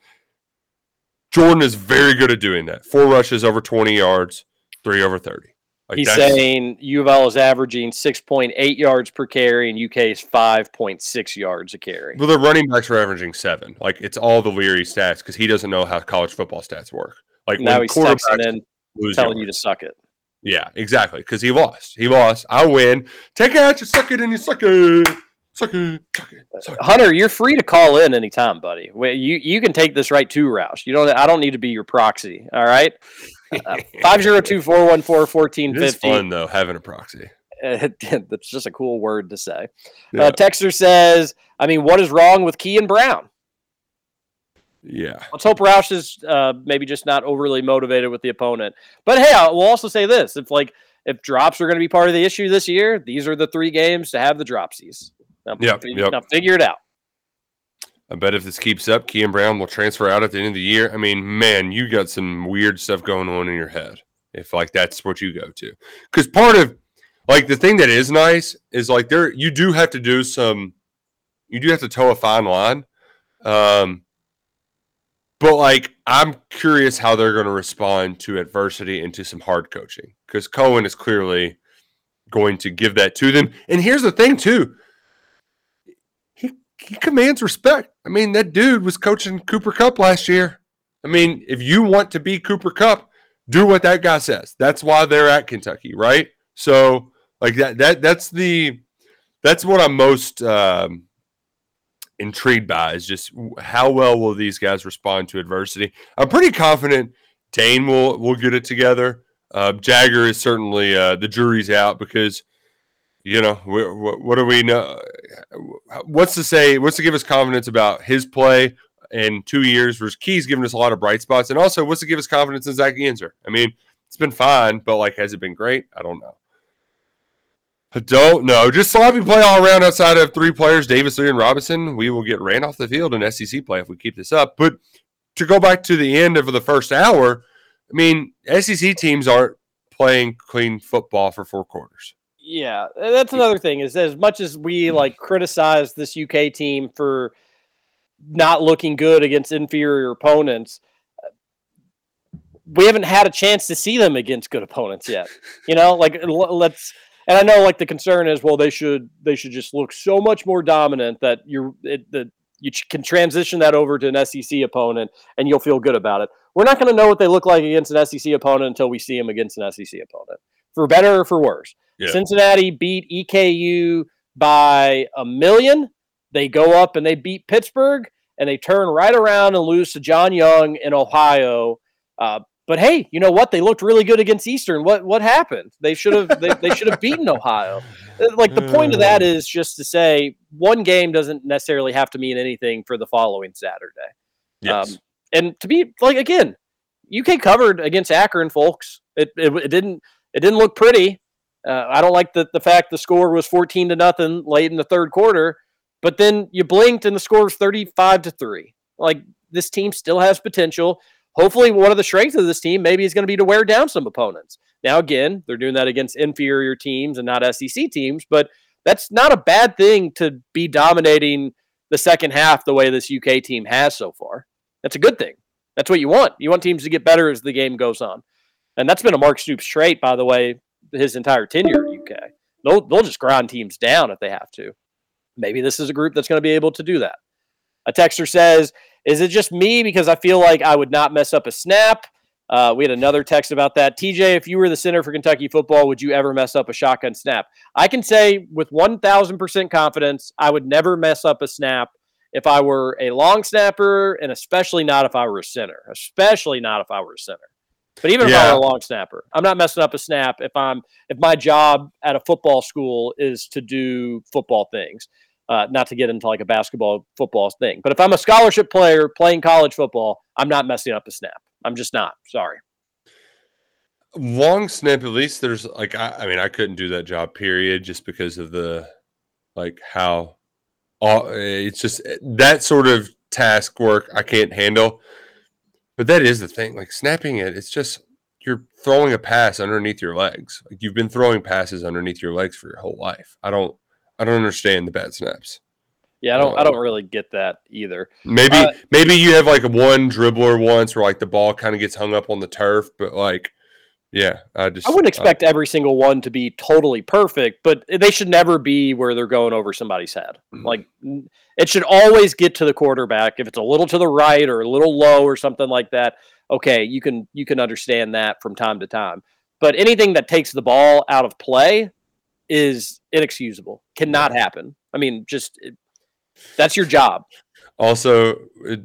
Jordan is very good at doing that. Four rushes over 20 yards, three over 30. Like He's saying U of L is averaging 6.8 yards per carry and UK is 5.6 yards a carry. Well, the running backs are averaging seven. Like it's all the Leary stats because he doesn't know how college football stats work. Like now he's texting lose telling you to suck it. Yeah, exactly. Because he lost. He lost. I win. Take it out. You suck it and you suck it. Suck it. Suck it. Suck it. Hunter, you're free to call in anytime, buddy. You you can take this right to Roush. You don't. I don't need to be your proxy. All right. Uh, Five zero two four one four fourteen It is fun though having a proxy. That's just a cool word to say. Yeah. Uh, Texter says, "I mean, what is wrong with Key and Brown? Yeah. Let's hope Roush is uh, maybe just not overly motivated with the opponent. But hey, I will also say this: if like if drops are going to be part of the issue this year, these are the three games to have the dropsies. Now, Yep, fi- yep. now figure it out. I bet if this keeps up, Kean Brown will transfer out at the end of the year. I mean, man, you got some weird stuff going on in your head if like that's what you go to. Because part of like the thing that is nice is like there you do have to do some you do have to toe a fine line. Um but like I'm curious how they're going to respond to adversity and to some hard coaching because Coen is clearly going to give that to them. And here's the thing too, he commands respect. I mean, that dude was coaching Cooper Kupp last year. I mean, if you want to be Cooper Kupp, do what that guy says. That's why they're at Kentucky, right? So, like that that that's the that's what I'm most um, intrigued by is just how well will these guys respond to adversity. I'm pretty confident Dane will will get it together. Uh, Jager is certainly uh, the jury's out because you know what, do we know? What's to say? What's to give us confidence about his play in two years? Versus Key's given us a lot of bright spots, and also what's to give us confidence in Zach Yenser? I mean, it's been fine, but like, has it been great? I don't know. I don't know. Just sloppy play all around outside of three players, Davis, Lee, and Robinson. We will get ran off the field in SEC play if we keep this up. But to go back to the end of the first hour, I mean, SEC teams aren't playing clean football for four quarters. Yeah, that's another thing. Is as much as we mm. like criticize this UK team for not looking good against inferior opponents, we haven't had a chance to see them against good opponents yet. You know, like let's. And I know, like the concern is, well, they should they should just look so much more dominant that you're it, that you can transition that over to an SEC opponent and you'll feel good about it. We're not going to know what they look like against an SEC opponent until we see them against an SEC opponent, for better or for worse. Yeah. Cincinnati beat EKU by a million. They go up and they beat Pittsburgh, and they turn right around and lose to John Young in Ohio. Uh, but hey, you know what? They looked really good against Eastern. What what happened? They should have they, they should have beaten Ohio. Uh, Like the point of that is just to say one game doesn't necessarily have to mean anything for the following Saturday. Yes. Um, and to be like again, UK covered against Akron, folks. It, it, it didn't it didn't look pretty. Uh, I don't like the the fact the score was fourteen to nothing late in the third quarter, but then you blinked and the score was thirty five to three. Like this team still has potential. Hopefully, one of the strengths of this team maybe is going to be to wear down some opponents. Now, again, they're doing that against inferior teams and not SEC teams, but that's not a bad thing to be dominating the second half the way this UK team has so far. That's a good thing. That's what you want. You want teams to get better as the game goes on. And that's been a Mark Stoops trait, by the way, his entire tenure at UK. They'll, they'll just grind teams down if they have to. Maybe this is a group that's going to be able to do that. A texter says, Is it just me because I feel like I would not mess up a snap? Uh, we had another text about that. TJ, if you were the center for Kentucky football, would you ever mess up a shotgun snap? I can say with 1000% confidence, I would never mess up a snap if I were a long snapper, and especially not if I were a center, especially not if I were a center. But even if I'm a long snapper, I'm not messing up a snap if I'm if my job at a football school is to do football things. Uh, not to get into like a basketball football thing, but if I'm a scholarship player playing college football, I'm not messing up a snap. I'm just not. Sorry. long snap at least there's like I, I mean i couldn't do that job period just because of the like how all it's just eh, that sort of task work i can't handle but that is the thing like snapping it it's just you're throwing a pass underneath your legs like you've been throwing passes underneath your legs for your whole life i don't i don't understand the bad snaps Yeah, I don't. I don't really get that either. maybe Uh, maybe you have like one dribbler once where like the ball kind of gets hung up on the turf but like yeah i just I wouldn't expect every single one to be totally perfect, but they should never be where they're going over somebody's head. Mm-hmm. Like it should always get to the quarterback. If it's a little to the right or a little low or something like that, okay, you can you can understand that from time to time. But anything that takes the ball out of play is inexcusable. Cannot happen. I mean, just it, that's your job. Also, it,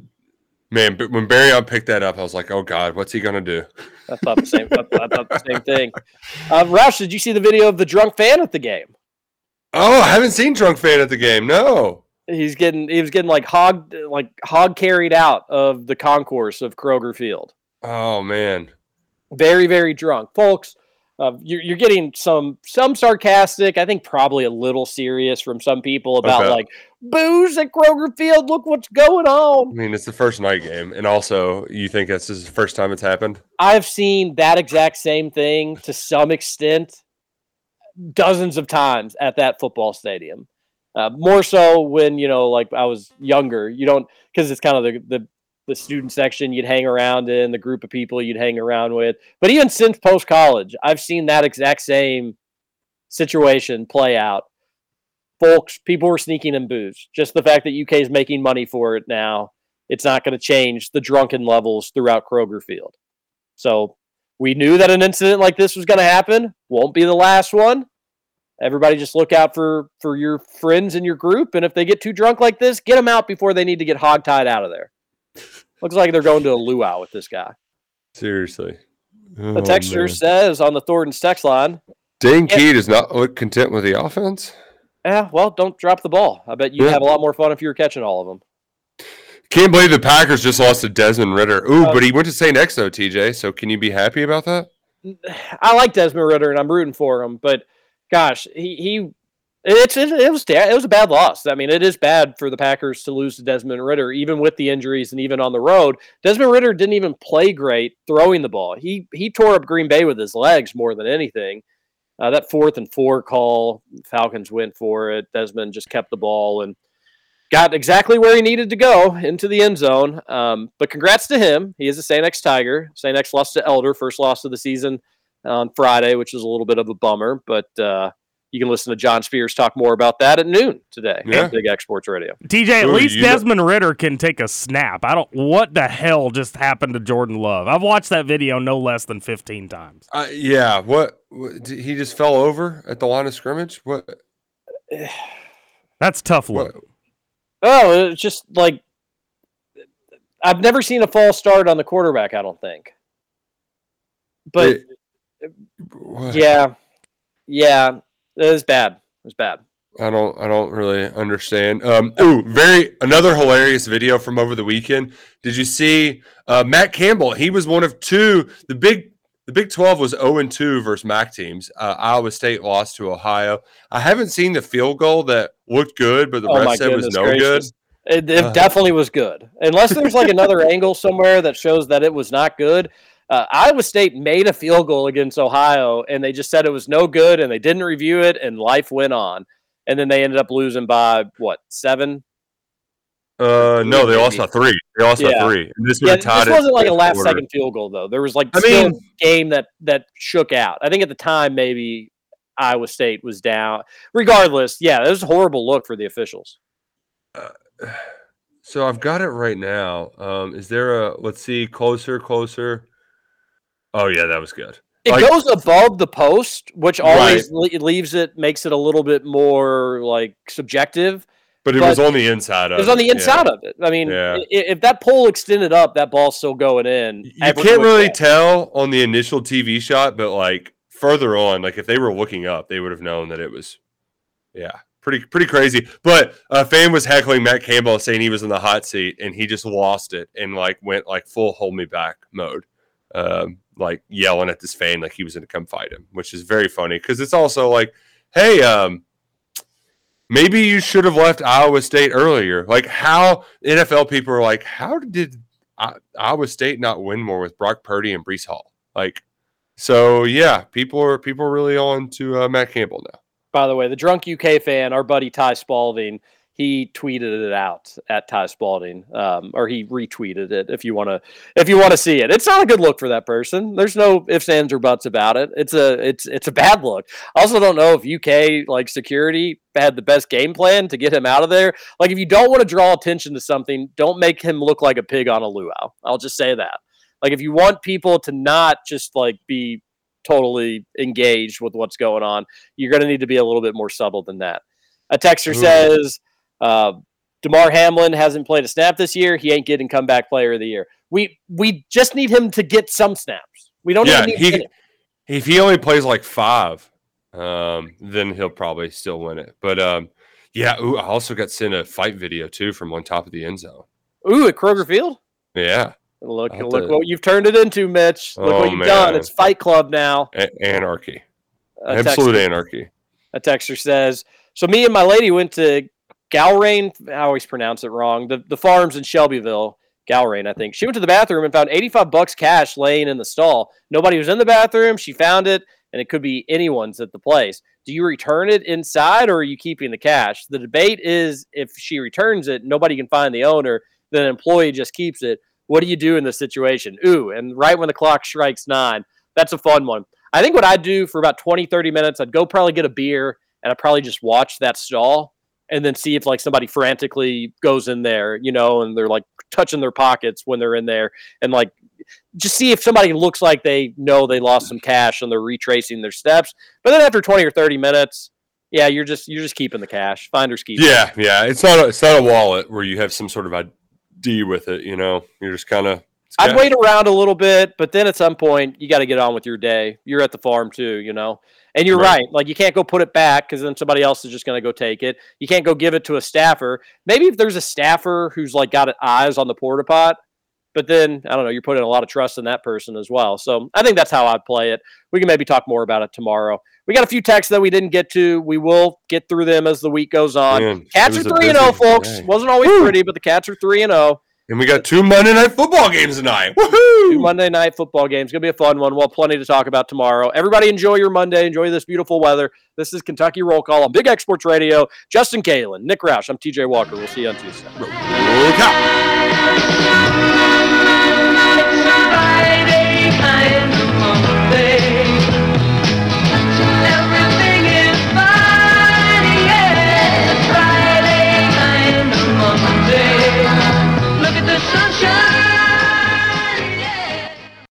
man, but when Barion picked that up, I was like, "Oh God, what's he gonna do?" I thought the same. I thought the same thing. Uh, Roush, did you see the video of the drunk fan at the game? Oh, I haven't seen Drunk Fan at the game. No. He's getting he was getting like hog like hog carried out of the concourse of Kroger Field. Oh man. Very very drunk, folks. Uh, you're, you're getting some some sarcastic, I think probably a little serious from some people about Okay. like booze at Kroger Field. Look what's going on. I mean, it's the first night game, and also, you think this is the first time it's happened? I've seen that exact same thing to some extent dozens of times at that football stadium. Uh, more so when you know, like I was younger. You don't because it's kind of the, the the student section you'd hang around in, the group of people you'd hang around with. But even since post college, I've seen that exact same situation play out. Folks, people were sneaking in booze. Just the fact that UK is making money for it now, it's not going to change the drunken levels throughout Kroger Field. So we knew that an incident like this was going to happen. Won't be the last one. Everybody just look out for for your friends in your group, and if they get too drunk like this, get them out before they need to get hogtied out of there. Looks like they're going to a luau with this guy. Seriously. The Oh, texture man. says on the Thornton's text line, Dane Key does not look content with the offense. "Yeah, well, don't drop the ball. I bet you'd Yeah. have a lot more fun if you were catching all of them." Can't believe the Packers just lost to Desmond Ridder. Ooh, Uh, but he went to St. X though, TJ. So can you be happy about that? I like Desmond Ridder and I'm rooting for him, but gosh, he he it's it, it was it was a bad loss. I mean, it is bad for the Packers to lose to Desmond Ridder, even with the injuries and even on the road. Desmond Ridder didn't even play great throwing the ball. He he tore up Green Bay with his legs more than anything. Uh, that fourth and four call, Falcons went for it. Desmond just kept the ball and got exactly where he needed to go into the end zone. Um, but congrats to him. He is a St. X Tiger. St. X lost to Elder, first loss of the season on Friday, which is a little bit of a bummer. But uh, you can listen to John Spears talk more about that at noon today Yeah. on Big X Sports Radio. TJ, at Ooh, least you know- Desmond Ridder can take a snap. I don't. What the hell just happened to Jordan Love? I've watched that video no less than fifteen times. Uh, yeah. What, what? He just fell over at the line of scrimmage. What? That's tough What? look. Oh, it's just like I've never seen a false start on the quarterback. I don't think. but It- yeah, yeah, it was bad. It was bad. I don't I don't really understand. Um ooh, very another hilarious video from over the weekend. Did you see uh Matt Campbell? He was one of two the big the Big 12 was 0 and 2 versus MAC teams. Uh, Iowa State lost to Ohio. I haven't seen the field goal that looked good, but the Oh rest said was no gracious. It, it Uh. definitely was good. Unless there's like another angle somewhere that shows that it was not good. Uh, Iowa State made a field goal against Ohio, and they just said it was no good, and they didn't review it, and life went on. And then they ended up losing by what seven? Uh no, they lost by 3. They lost Yeah. by 3. And this Yeah, this wasn't like a last quarter. second field goal though. There was like I mean- a game that that shook out. I think at the time maybe Iowa State was down. Regardless, yeah, it was a horrible look for the officials. So I've got it right now. Um, is there a let's see closer, closer? Oh yeah, that was good. It Like- goes above the post, which always le- leaves it makes it a little bit more like subjective. but it was on the inside of It was on the yeah. inside of it. I mean, Yeah. if that pole extended up, that ball's still going in. You can't really tell on the initial TV shot, but like further on, like if they were looking up, they would have known that it was yeah, pretty pretty crazy. But a fan was heckling Matt Campbell saying he was in the hot seat and he just lost it and like went like full hold me back mode. Um, like yelling at this fan like he was gonna come fight him, which is very funny because it's also like, hey, um, maybe you should have left Iowa State earlier. Like how NFL people are like, how did I- Iowa State not win more with Brock Purdy and Breece Hall? Like, so yeah, people are people are really on to uh, Matt Campbell now. By the way, the drunk UK fan, our buddy Ty Spalding, he tweeted it out at Ty Spalding, um, or he retweeted it. If you want to, if you want to see it, it's not a good look for that person. There's no ifs, ands, or buts about it. It's a, it's, it's a bad look. I also don't know if UK like security had the best game plan to get him out of there. Like, if you don't want to draw attention to something, don't make him look like a pig on a luau. I'll just say that. Like, if you want people to not just like be totally engaged with what's going on, you're going to need to be a little bit more subtle than that. A texter Ooh. says, uh, Damar Hamlin hasn't played a snap this year. He ain't getting comeback player of the year. We we just need him to get some snaps. We don't yeah, need he him. if he only plays like five, um, then he'll probably still win it. But um, yeah, ooh, I also got sent a fight video too from on top of the end zone. Ooh, at Kroger Field. Yeah, Look, look to- what you've turned it into, Mitch. Look Oh, what you've done. It's Fight Club now. A- anarchy, A absolute texter- anarchy. A texter says, "So me and my lady went to Gallrein. I always pronounce it wrong. The the farms in Shelbyville, Gallrein, I think. She went to the bathroom and found eighty five bucks cash laying in the stall. Nobody was in the bathroom. She found it, and it could be anyone's at the place. Do you return it inside, or are you keeping the cash? The debate is if she returns it, nobody can find the owner. Then an employee just keeps it. What do you do in this situation? Ooh, and right when the clock strikes nine, that's a fun one. I think what I'd do for about 20, 30 minutes, I'd go probably get a beer and I'd probably just watch that stall and then see if like somebody frantically goes in there, you know, and they're like touching their pockets when they're in there and like just see if somebody looks like they know they lost some cash and they're retracing their steps. But then after 20 or 30 minutes, yeah, you're just you're just keeping the cash. Finders keepers. Yeah, yeah. It's not a, it's not a wallet where you have some sort of ID with it. You know, you're just kind of. I'd wait around a little bit, but then at some point you got to get on with your day. You're at the farm too, you know. And you're Right. right. Like you can't go put it back because then somebody else is just going to go take it. You can't go give it to a staffer. Maybe if there's a staffer who's like got eyes on the porta pot, but then I don't know. You're putting a lot of trust in that person as well. So I think that's how I'd play it. We can maybe talk more about it tomorrow. We got a few texts that we didn't get to. We will get through them as the week goes on. Man, cats are three and zero, oh, folks. day. Wasn't always pretty, but the cats are three and oh. zero. And we got two Monday night football games tonight. Woohoo! Two Monday night football games. Gonna be a fun one. We'll have plenty to talk about tomorrow. Everybody enjoy your Monday. Enjoy this beautiful weather. This is Kentucky Roll Call on Big X Sports Radio. Justin Kalen, Nick Roush. I'm TJ Walker. We'll see you on Tuesday. Roll.